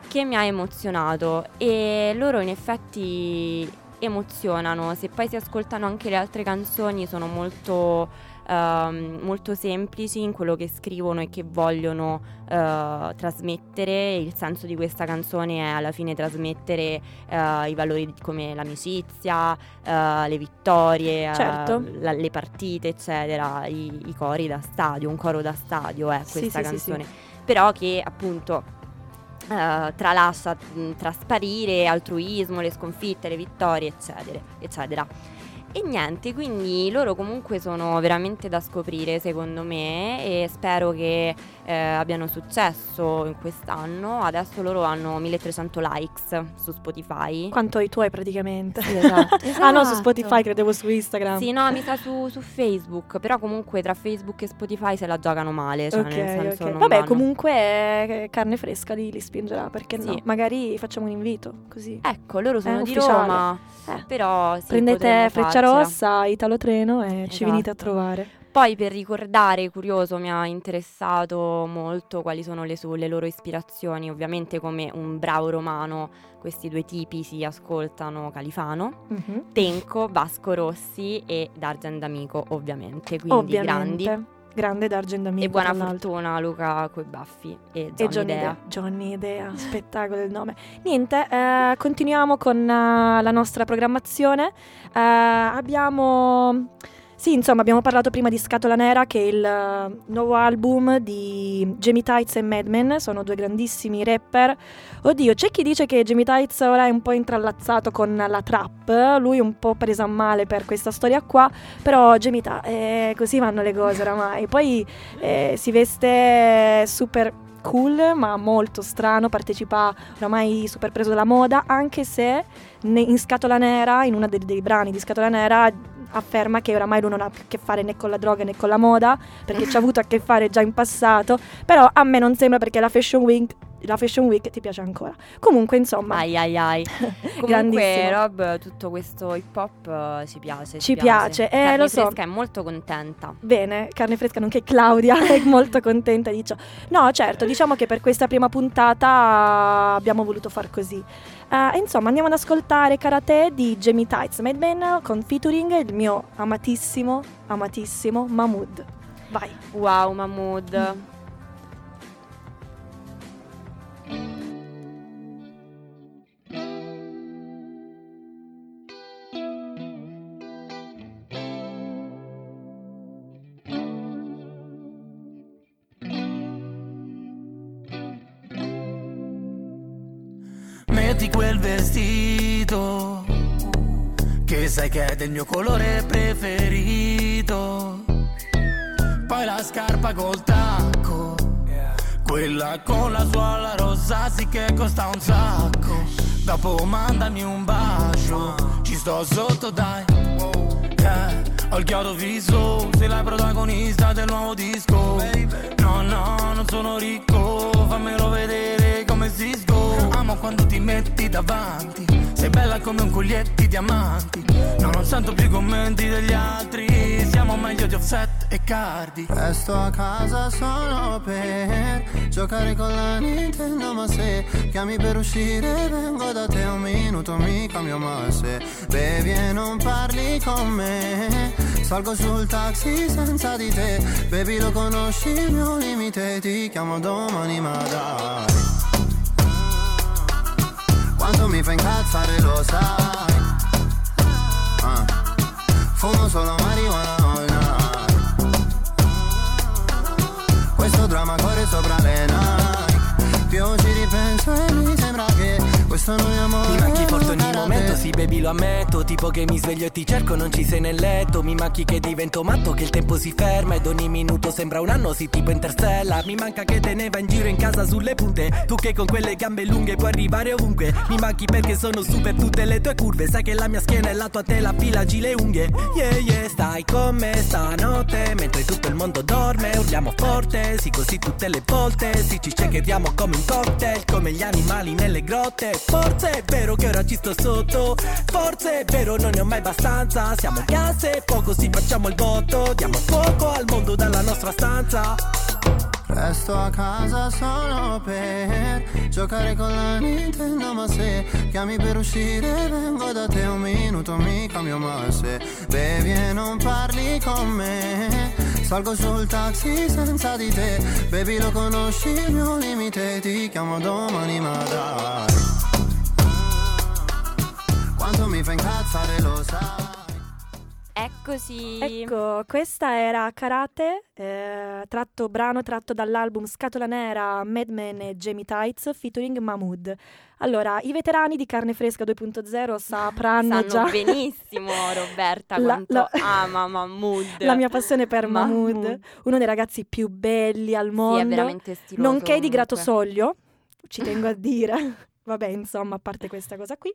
che mi ha emozionato e loro in effetti emozionano, se poi si ascoltano anche le altre canzoni sono molto, ehm, molto semplici in quello che scrivono e che vogliono eh, trasmettere, il senso di questa canzone è alla fine trasmettere eh, i valori come l'amicizia, eh, le vittorie, eh, Certo. la- le partite eccetera, i, i cori da stadio, un coro da stadio è Sì, questa sì, sì, sì. canzone, però che appunto eh, tralascia mh, trasparire altruismo, le sconfitte, le vittorie, eccetera, eccetera. E niente, quindi loro comunque sono veramente da scoprire secondo me e spero che eh, abbiano successo in quest'anno. Adesso loro hanno 1300 likes su Spotify. Quanto i tuoi praticamente. Sì, esatto. ah no, su Esatto. Spotify, credevo su Instagram. Sì, no, mi sa su, su Facebook, però comunque tra Facebook e Spotify se la giocano male, cioè Ok, nel senso ok. non Vabbè, vanno. comunque eh, carne fresca li, li spingerà, perché no? Sì. Magari facciamo un invito, così. Ecco, loro sono È di ufficiale. Roma, Eh. però sì, Prendete Freccia. Rossa, Italo Treno e ci Esatto. venite a trovare. Poi per ricordare, curioso, mi ha interessato molto quali sono le, su- le loro ispirazioni. Ovviamente come un bravo romano questi due tipi si ascoltano Califano, Mhm. Tenco, Vasco Rossi e D'Argent D'Amico, ovviamente. Quindi Ovviamente. grandi. Grande D'Argent Amico. E buona fortuna Luca coi baffi e E Johnny, Dea. Idea. Johnny Idea, spettacolo il nome. Niente, eh, continuiamo con eh, la nostra programmazione. Eh, abbiamo... Sì, insomma, abbiamo parlato prima di Scatola Nera, che è il eh, nuovo album di Jamie Tights e Madman, sono due grandissimi rapper. Oddio, c'è chi dice che Jamie Tights ora è un po' intrallazzato con la trap, lui è un po' preso a male per questa storia qua, però Jamie Tights, eh, così vanno le cose oramai. Poi eh, si veste super cool ma molto strano, partecipa oramai super preso dalla moda, anche se in Scatola Nera, in uno dei, dei brani di Scatola Nera, afferma che oramai lui non ha più a che fare né con la droga né con la moda, perché ci ha avuto a che fare già in passato, però a me non sembra perché la Fashion Week, la Fashion Week ti piace ancora. Comunque, insomma, Ai ai ai. Comunque. Rob, tutto questo hip hop eh, ci piace. Ci piace, eh, Carne lo so. Fresca è molto contenta. Bene, carne fresca, nonché Claudia è molto contenta di ciò. No, certo, diciamo che per questa prima puntata abbiamo voluto far così. Eh, insomma, andiamo ad ascoltare Karate di Jamie Tights Made Man con featuring il mio amatissimo, amatissimo Mahmood. Vai. Wow, Mahmood. Metti sai che è del mio colore preferito. Poi la scarpa col tacco, quella con la suola rosa sì che costa un sacco. Dopo mandami un bacio, ci sto sotto dai. Eh, ho il chiodo fisso, sei la protagonista del nuovo disco. No, no, non sono ricco, fammelo vedere come si sgo. Amo quando ti metti davanti, sei bella come un coglietto di diamanti. No, non sento più i commenti degli altri, siamo meglio di offset e cardi. Resto a casa solo per giocare con la Nintendo Ma se chiami per uscire vengo da te un minuto mi cambio ma se bevi e non parli con me Salgo sul taxi senza di te Baby lo conosci il mio limite Ti chiamo domani ma dai Quanto mi fa incazzare lo sai. Ah. Fumo solo marijuana all night. Questo dramma corre sopra le Nike Più ci ripenso e mi sembra che questo non è amore Forte ogni momento, sì baby lo ammetto. Tipo che mi sveglio e ti cerco, non ci sei nel letto. Mi manchi che divento matto, che il tempo si ferma. Ed ogni minuto sembra un anno, sì tipo Interstellar. Mi manca che te ne va in giro in casa sulle punte. Tu che con quelle gambe lunghe puoi arrivare ovunque. Mi manchi perché sono su per tutte le tue curve. Sai che la mia schiena è la tua tela, filagi le unghie. Yeah yeah, stai con me stanotte. Mentre tutto il mondo dorme, urliamo forte. Sì così tutte le volte, sì ci checkeriamo come un cocktail Come gli animali nelle grotte. Forse è vero che ora ci sto sotto. Forse è vero non ne ho mai abbastanza. Siamo gas e poco si facciamo il botto. Diamo fuoco al mondo dalla nostra stanza. Resto a casa solo per giocare con la Nintendo Ma se chiami per uscire vengo da te un minuto mi cambio Ma se bevi e non parli con me Salgo sul taxi senza di te. Baby lo conosci il mio limite Ti chiamo domani ma dai Quanto mi fa incazzare lo sai Eccoci. Ecco, questa era Karate, eh, tratto, brano tratto dall'album Scatola Nera, Madman e Jamie Tights featuring Mahmood. Allora, i veterani di Carne Fresca 2.0 sapranno Sanno già benissimo Roberta La- quanto la- ama Mahmood. la mia passione per Mahmood, Mahmood. uno dei ragazzi più belli al mondo, Sì, è veramente stiloso. nonché di comunque. Gratosoglio, ci tengo a dire. Vabbè, insomma, a parte questa cosa qui.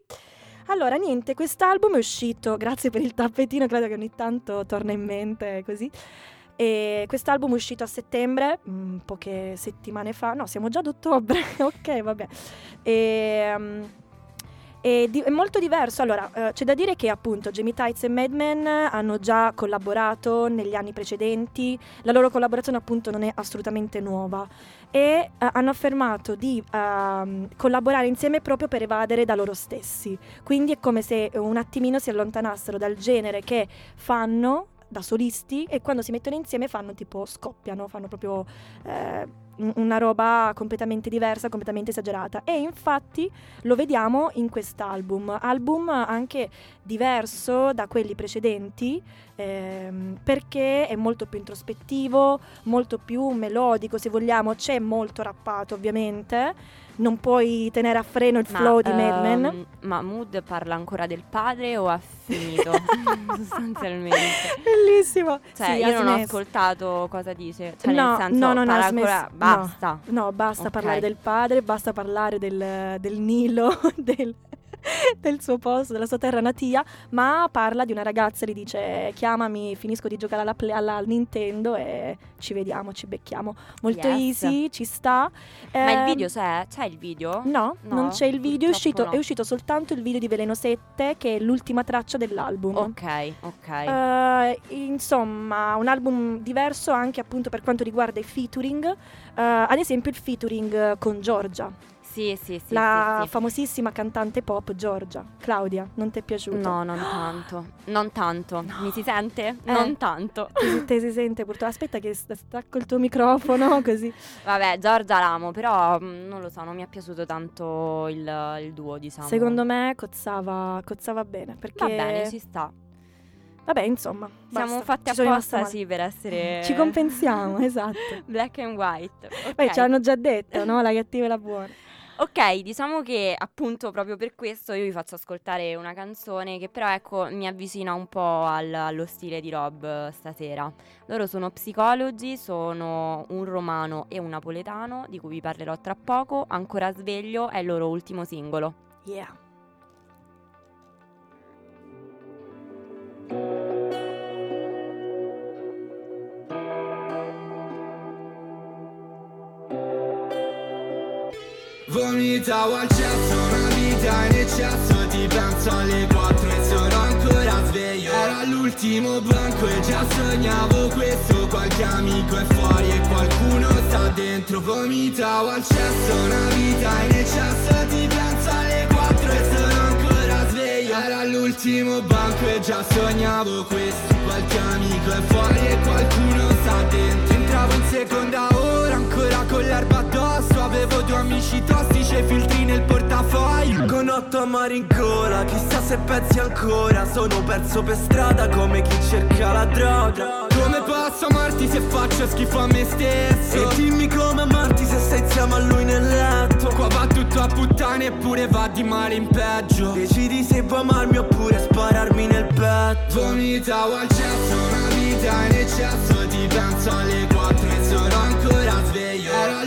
Allora, niente, quest'album è uscito, grazie per il tappetino, credo che ogni tanto torna in mente così. E quest'album è uscito a settembre, mm, poche settimane fa, no, siamo già ad ottobre, ok, vabbè. E, mm, e di- è molto diverso. Allora, eh, c'è da dire che appunto Jamie Tights e Madman hanno già collaborato negli anni precedenti. La loro collaborazione appunto non è assolutamente nuova e eh, hanno affermato di ehm, collaborare insieme proprio per evadere da loro stessi. Quindi è come se un attimino si allontanassero dal genere che fanno da solisti e quando si mettono insieme fanno tipo scoppiano, fanno proprio eh, un- una roba completamente diversa, completamente esagerata. E infatti lo vediamo in quest'album, album anche diverso da quelli precedenti ehm, perché è molto più introspettivo, molto più melodico se vogliamo, c'è molto rappato ovviamente, non puoi tenere a freno il Ma, flow di Mad Men. ehm, Mahmood parla ancora del padre o ha finito? Sostanzialmente. Bellissimo. Cioè, Sì, io non ho ascoltato cosa dice. Cioè, no, nel senso, no, no, no, ancora- no. Basta. No, basta Ok. parlare del padre, basta parlare del, del Nilo, del, del suo posto, della sua terra natia, ma parla di una ragazza, gli dice chiamami, finisco di giocare alla, play- alla- al Nintendo e ci vediamo, ci becchiamo. Molto Yes. easy, ci sta. Ma il Ehm, video c'è? C'è il video? No, No, non c'è il video, è uscito, no. è uscito soltanto il video di Veleno 7 che è l'ultima traccia dell'album. Ok, ok. Eh, insomma, un album diverso anche appunto per quanto riguarda i featuring, eh, ad esempio il featuring con Giorgia, sì, sì, sì. la sì, sì. famosissima cantante pop Giorgia. Claudia, non ti è piaciuto? No, non tanto. Non tanto. Mi si sente? Eh. Non tanto. Ti si sente purtroppo. Aspetta che st- stacco il tuo microfono così. Vabbè, Giorgia l'amo, però mm, non lo so, non mi è piaciuto tanto il, il duo, diciamo. Secondo me cozzava, cozzava bene perché... Va bene, ci sta. Vabbè, insomma. Siamo basta, fatti ci sono rimasta apposta, sì, per essere... Ci compensiamo, esatto. Black and white. Beh, ok. ce l'hanno già detto, no? La cattiva e la buona. Ok, diciamo che appunto proprio per questo io vi faccio ascoltare una canzone che però ecco mi avvicina un po' al- allo stile di Rob stasera. Loro sono psicologi, sono un romano e un napoletano di cui vi parlerò tra poco. Ancora sveglio è il loro ultimo singolo. Yeah. Vomitavo al cesso, una vita in eccesso Ti penso alle quattro e sono ancora sveglio. Era l'ultimo banco e già sognavo questo. Qualche amico è fuori e qualcuno sta dentro. Vomitavo al cesso, una vita in eccesso Ti penso alle quattro e sono ancora sveglio. Era l'ultimo banco e già sognavo questo. Qualche amico è fuori e qualcuno sta dentro. Entravo in seconda con l'erba addosso. Avevo due amici tossici e filtri nel portafoglio. Con otto amori in gola, chissà se pensi ancora. Sono perso per strada come chi cerca la droga. Come posso amarti se faccio schifo a me stesso? E dimmi come amarti se sei insieme a lui nel letto. Qua va tutto a puttane eppure va di male in peggio. Decidi se vuoi amarmi oppure spararmi nel petto. Vomitavo al cesso, una vita in eccesso. Ti penso alle quattro e sono ancora sveglio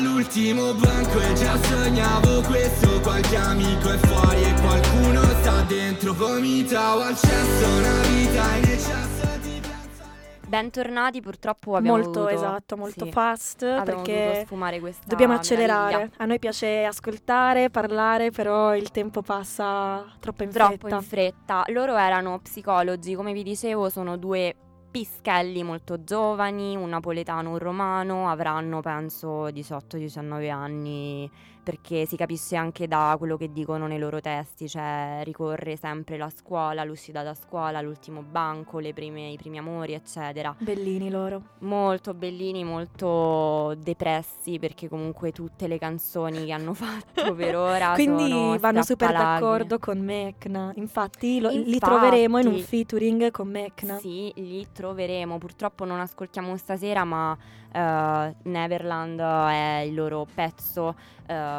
Era l'ultimo banco e già sognavo questo Qualche amico è fuori e qualcuno sta dentro Vomitavo al cesso, una vita in eccesso Bentornati, purtroppo abbiamo molto dovuto- esatto, molto sì, fast perché sfumare questa dobbiamo accelerare. meraviglia. A noi piace ascoltare, parlare, però il tempo passa troppo in Troppo fretta. in fretta. Loro erano psicologi, come vi dicevo, sono due pischelli molto giovani, un napoletano, un romano, avranno penso 18-19 anni perché si capisce anche da quello che dicono nei loro testi, cioè ricorre sempre la scuola, l'uscita da scuola, l'ultimo banco, le prime- i primi amori, eccetera. Bellini loro. Molto bellini, molto depressi perché comunque tutte le canzoni che hanno fatto per ora Quindi vanno super d'accordo con Mecna. Infatti, lo- li Infatti. troveremo in un featuring con Mecna. Sì, li troveremo. Purtroppo non ascoltiamo stasera, ma eh, Neverland è il loro pezzo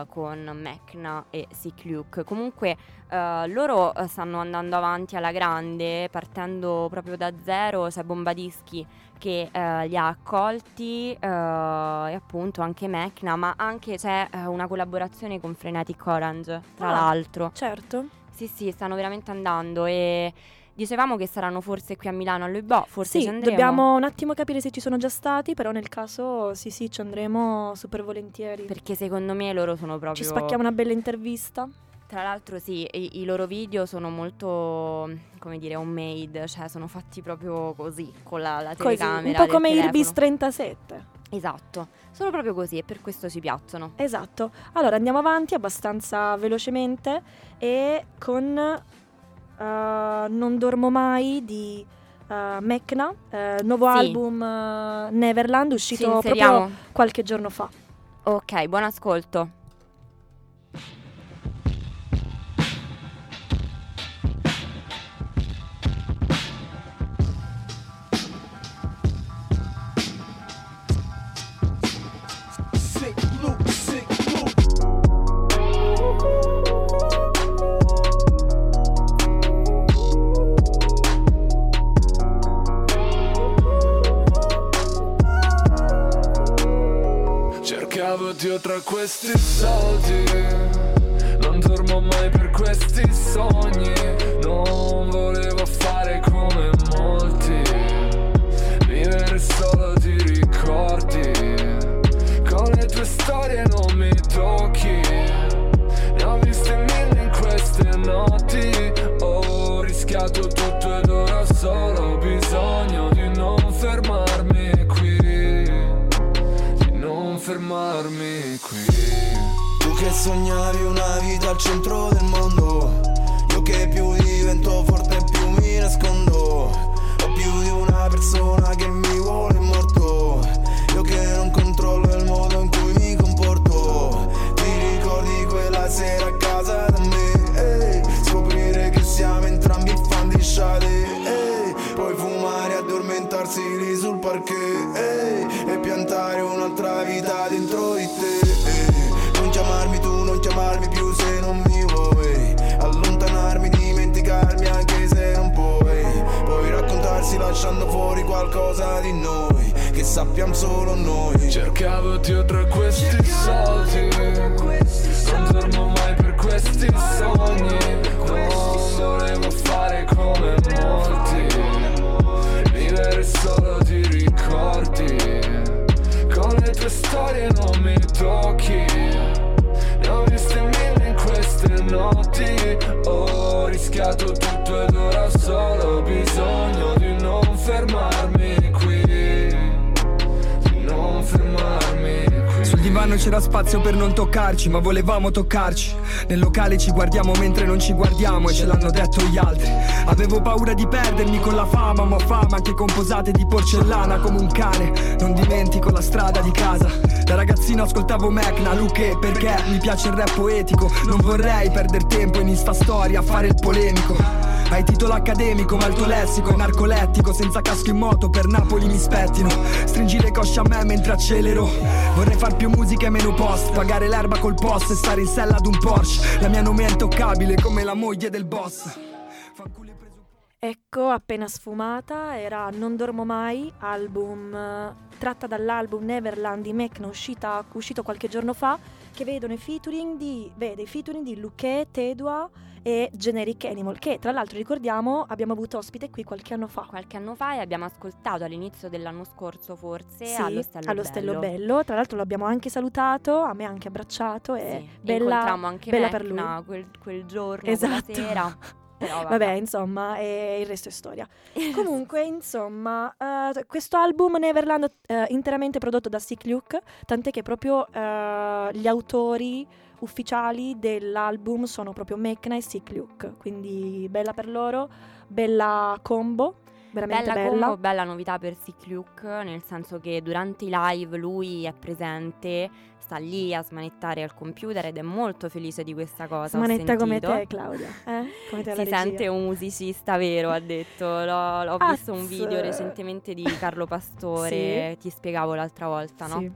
con Mecna e Sick Luke. Comunque eh, loro eh, stanno andando avanti alla grande, partendo proprio da zero. C'è Bombadischi che eh, li ha accolti e appunto anche Mecna, ma anche c'è una collaborazione con Frenetic Orange, tra Ah, l'altro. Certo. Sì, sì, stanno veramente andando e dicevamo che saranno forse qui a Milano a Loibo, forse Sì, ci andremo. dobbiamo un attimo capire se ci sono già stati, però nel caso sì, sì, ci andremo super volentieri. Perché secondo me loro sono proprio... Ci spacchiamo una bella intervista. Tra l'altro sì, i, i loro video sono molto, come dire, homemade, cioè sono fatti proprio così, con la, la Così, telecamera un po' come. Irbis 37. Esatto, sono proprio così e per questo ci piacciono. Esatto. Allora andiamo avanti abbastanza velocemente e con eh, Non dormo mai di eh, Mecna, eh, nuovo Sì. album Neverland uscito proprio qualche giorno fa. Ok, buon ascolto. Dio tra solo noi. Cercavo Dio tra questi soldi. Non dormo mai per questi sogni. Non volevo fare come molti. Vivere solo di ricordi. Con le tue storie non mi tocchi. Ne ho viste mille in queste notti. Ho rischiato tutto ed ora ho solo bisogno di non fermarmi qui divano c'era spazio per non toccarci, ma volevamo toccarci. Nel locale ci guardiamo mentre non ci guardiamo e ce l'hanno detto gli altri. Avevo paura di perdermi con la fama, ma fama anche con posate di porcellana come un cane. Non dimentico la strada di casa. Da ragazzino ascoltavo Mecna, Luque, perché mi piace il rap poetico. Non vorrei perdere tempo in sta storia a fare il polemico. Hai titolo accademico, ma il tuo lessico è narcolettico. Senza casco in moto, per Napoli mi spettino. Stringi le cosce a me mentre accelero. Vorrei far più musica e meno post. Pagare l'erba col post e stare in sella ad un Porsche. La mia nome è intoccabile come la moglie del boss. Ecco, appena sfumata, era Non dormo mai, album eh, tratta dall'album Neverland di Mecna uscita, uscito qualche giorno fa, che vedono i featuring di, vede, i featuring di Luque, Tedua e Generic Animal, che tra l'altro ricordiamo abbiamo avuto ospite qui qualche anno fa. Qualche anno fa e abbiamo ascoltato all'inizio dell'anno scorso forse Sì, allo Stello allo Bello. Stello Bello. Tra l'altro l'abbiamo anche salutato, a me anche abbracciato e Sì, bella, anche bella per lui. Quel, quel giorno, Esatto. quella sera. Però vabbè. Vabbè, insomma, e il resto è storia. Comunque, insomma, eh, questo album Neverland è interamente prodotto da Sick Luke, tant'è che proprio eh, gli autori ufficiali dell'album sono proprio Mekna e Sick Luke, quindi bella per loro, bella combo, veramente Bella, bella. combo, bella novità per Sick Luke, nel senso che durante i live lui è presente, sta lì a smanettare al computer ed è molto felice di questa cosa. Smanetta come te, Claudia. Eh? Come te Si regia. sente un musicista vero, ha detto. L'ho, l'ho visto un video recentemente di Carlo Pastore, ti spiegavo l'altra volta, no? Sì.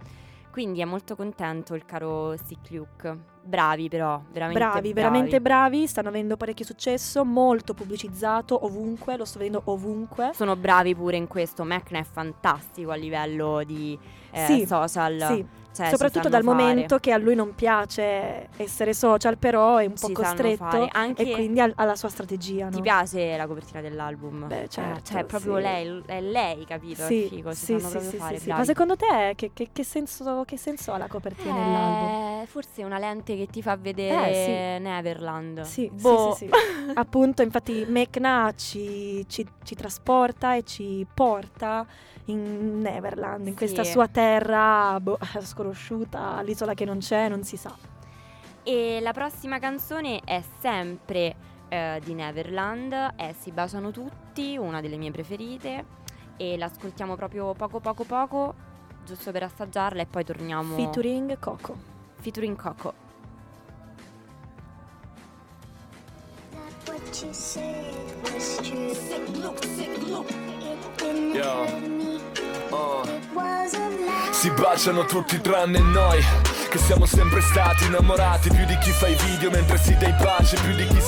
Quindi è molto contento il caro Sick Luke. Bravi però, veramente Bravi, veramente bravi, stanno avendo parecchio successo, molto pubblicizzato ovunque, lo sto vedendo ovunque. Sono bravi pure in questo. Macna è fantastico a livello di eh, Sì, social. Sì, Cioè, soprattutto dal fare. momento che a lui non piace essere social, però è un po' Si sanno costretto. Anche- e quindi ha, ha la sua strategia. Ti no? piace la copertina dell'album? Beh, Eh, certo, cioè, è proprio sì. lei, è lei, capito? Sì, figo, sì, sì, sì, fare. sì. Ma secondo te che, che- che senso, che senso ha la copertina dell'album? Eh, forse è una lente che ti fa vedere Eh. Neverland. Sì, Boh. sì. Appunto, infatti Mekna ci, ci- ci trasporta e ci porta in Neverland, in questa Sì. sua terra boh, sconosciuta, l'isola che non c'è, non si sa. E la prossima canzone è sempre eh, di Neverland, è Si baciano tutti, una delle mie preferite. E l'ascoltiamo proprio poco poco poco, giusto per assaggiarla e poi torniamo. Featuring Coco. Featuring Coco. What you said was true. Sick look, sick look. Yo. Oh. Si baciano tutti tranne noi Che siamo sempre stati innamorati Più di chi fa i video mentre si dà i baci Più di chi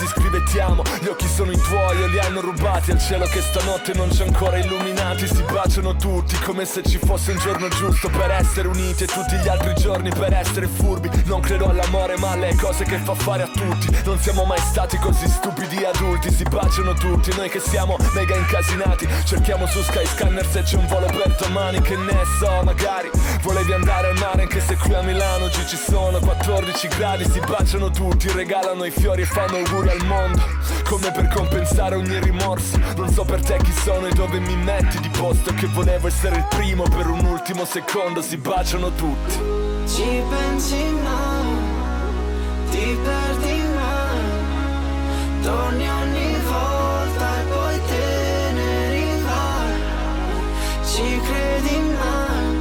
si scrive ti amo Gli occhi sono i tuoi o li hanno rubati Al cielo che stanotte non c'è ancora illuminati Si baciano tutti come se ci fosse un giorno giusto Per essere uniti e tutti gli altri giorni per essere furbi Non credo all'amore ma alle cose che fa fare a tutti Non siamo mai stati così stupidi adulti Si baciano tutti noi che siamo mega incasinati Cerchiamo su Skyscanner se c'è un volo per domani Che ne so magari Volevi andare al mare anche se qui a Milano oggi ci sono 14 gradi Si baciano tutti, regalano i fiori e fanno auguri al mondo Come per compensare ogni rimorso. Non so per te chi sono e dove mi metti di posto Che volevo essere il primo per un ultimo secondo. Si baciano tutti. Ci pensi mai, ti perdi mai, torni ogni volta e poi te ne rivai. Ci credi mai,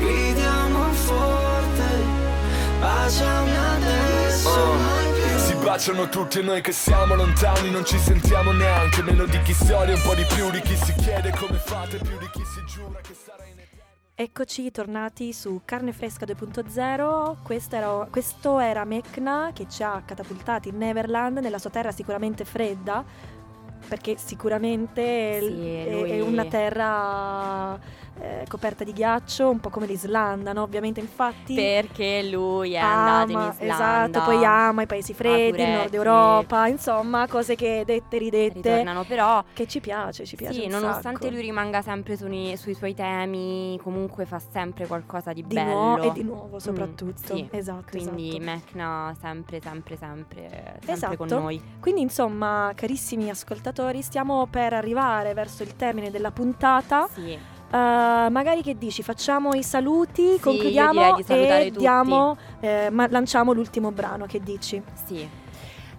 gridiamo forte, baciami baciano tutti e noi che siamo lontani Non ci sentiamo neanche Meno di chi si odia un po' di più Di chi si chiede come fate Più di chi si giura che sarà in Eccoci tornati su Carne Fresca 2.0. Questo era, questo era Mekna che ci ha catapultati in Neverland, nella sua terra sicuramente fredda, perché sicuramente Sì, è, è una terra eh, coperta di ghiaccio, un po' come l'Islanda, no? Ovviamente, infatti. Perché lui è andato in ama, Islanda. esatto, poi ama i paesi freddi, il nord. Europa, insomma, cose che dette ridette. Ritornano però Che ci piace, ci piace. Sì, nonostante sacco. lui rimanga sempre sui, sui suoi temi, comunque fa sempre qualcosa di, Di bello. nuovo e di nuovo Mm, soprattutto. sì. Esatto, Quindi esatto. Mecna sempre, sempre, sempre, sempre Esatto. con noi. Quindi insomma, carissimi ascoltatori, stiamo per arrivare verso il termine della puntata. Sì. Uh, magari che dici? Facciamo i saluti, direi concludiamo di e diamo, eh, ma- lanciamo l'ultimo brano. Che dici? Sì.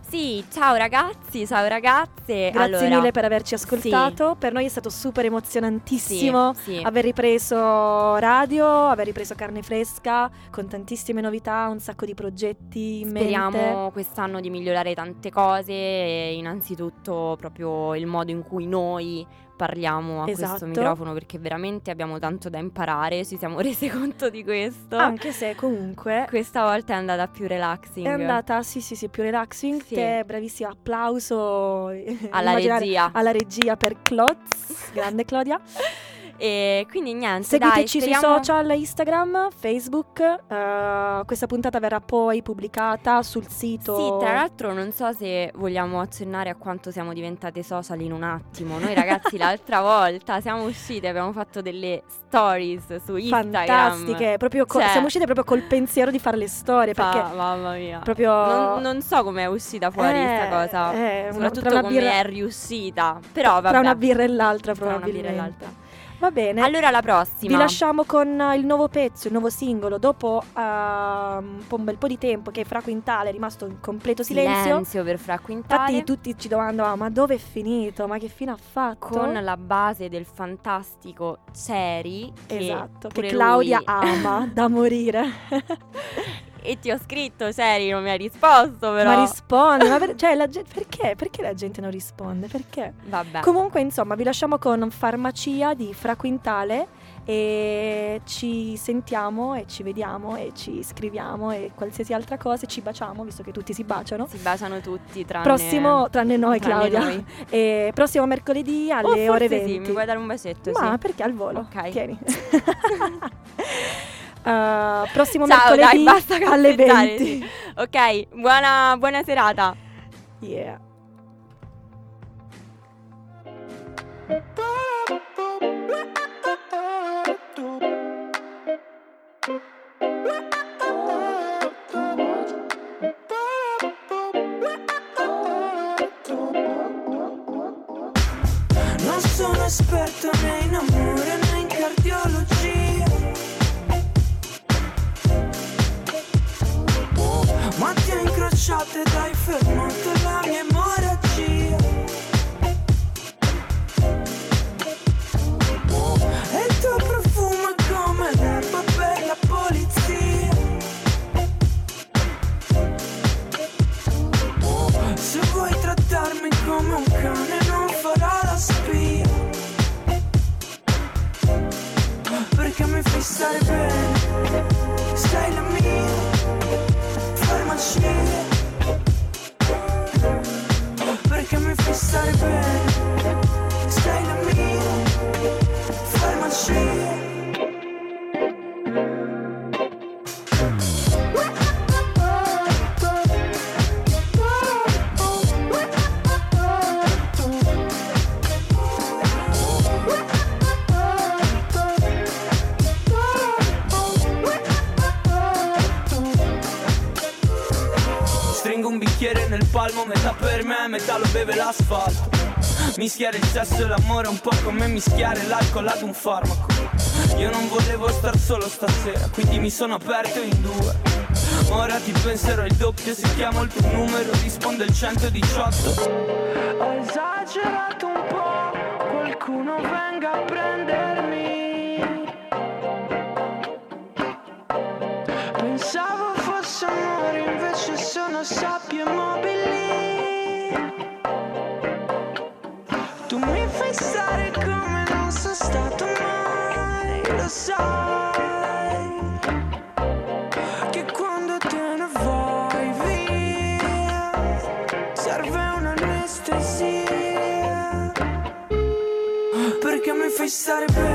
Sì, ciao ragazzi, ciao ragazze. Grazie Allora, mille per averci ascoltato. Per noi è stato super emozionantissimo Sì, sì. aver ripreso radio, aver ripreso carne fresca con tantissime novità, un sacco di progetti in mente. Speriamo quest'anno di migliorare tante cose innanzitutto proprio il modo in cui noi parliamo a Esatto. questo microfono perché veramente abbiamo tanto da imparare, ci siamo resi conto di questo. Anche se comunque Questa volta è andata più relaxing. È andata, sì, sì, sì, più relaxing. Sì. Che bravissimo applauso Alla regia. Alla regia per Cloz, grande Claudia. E quindi niente, Seguiteci dai, sui speriamo- social, Instagram, Facebook. eh, questa puntata verrà poi pubblicata sul sito. Sì, tra l'altro non so se vogliamo accennare a quanto siamo diventate social in un attimo. Noi ragazzi l'altra volta siamo uscite, abbiamo fatto delle stories su Instagram. fantastiche. Proprio co- Cioè, siamo uscite proprio col pensiero di fare le storie. fa- Perché mamma mia. proprio. Non, non so come è uscita fuori Eh, questa cosa. eh, Soprattutto una come birra- è riuscita. Però vabbè. tra una birra e l'altra, Tra una birra e probabilmente. l'altra. Va bene. Allora la prossima. Vi lasciamo con eh, il nuovo pezzo, il nuovo singolo. Dopo eh, un, bel po' di tempo che Fra Quintale è rimasto in completo silenzio. silenzio per Fra Quintale. Infatti tutti ci domandano, ma dove è finito? Ma che fine ha fatto? con la base del fantastico Ceri che Esatto, che Claudia lui- ama da morire. e ti ho scritto Ceri non mi hai risposto però Ma risponde, ma per- cioè, la perché? Perché la gente non risponde? Perché? vabbè Comunque, insomma, vi lasciamo con Farmacia di Fra Quintale e ci sentiamo e ci vediamo e ci scriviamo e qualsiasi altra cosa, e ci baciamo, visto che tutti si baciano. si baciano tutti tranne Prossimo, tranne noi, tranne Claudia. noi. E prossimo mercoledì Oh, alle ore forse 20. sì, mi vuoi dare un bacetto Ma sì. perché al volo? Ok. Tieni. Uh, prossimo Ciao, mercoledì dai, basta alle cazzeggiare, 20. sì. Ok, buona, buona serata. Yeah. Fermato la mia emorragia E il tuo profumo è come l'erba per la polizia. Se vuoi trattarmi come un cane non farò la spia. Perché mi fai stare bene? Sei la mia Perché mi fai stare bene Sei la mia farmacia Stringo bicchiere nel palmo, metà per me, metà lo beve l'asfalto. Mischiare il sesso e l'amore un po' come mischiare l'alcol ad un farmaco. Io non volevo star solo stasera, quindi mi sono aperto in due. Ora ti penserò il doppio, se chiamo il tuo numero risponde il 118. Ho esagerato un po', qualcuno venga a prendermi. Sono sabbie mobili. Tu mi fai stare come non sono stato mai, lo sai. Che quando te ne vai via serve un'anestesia Perché mi fai stare bene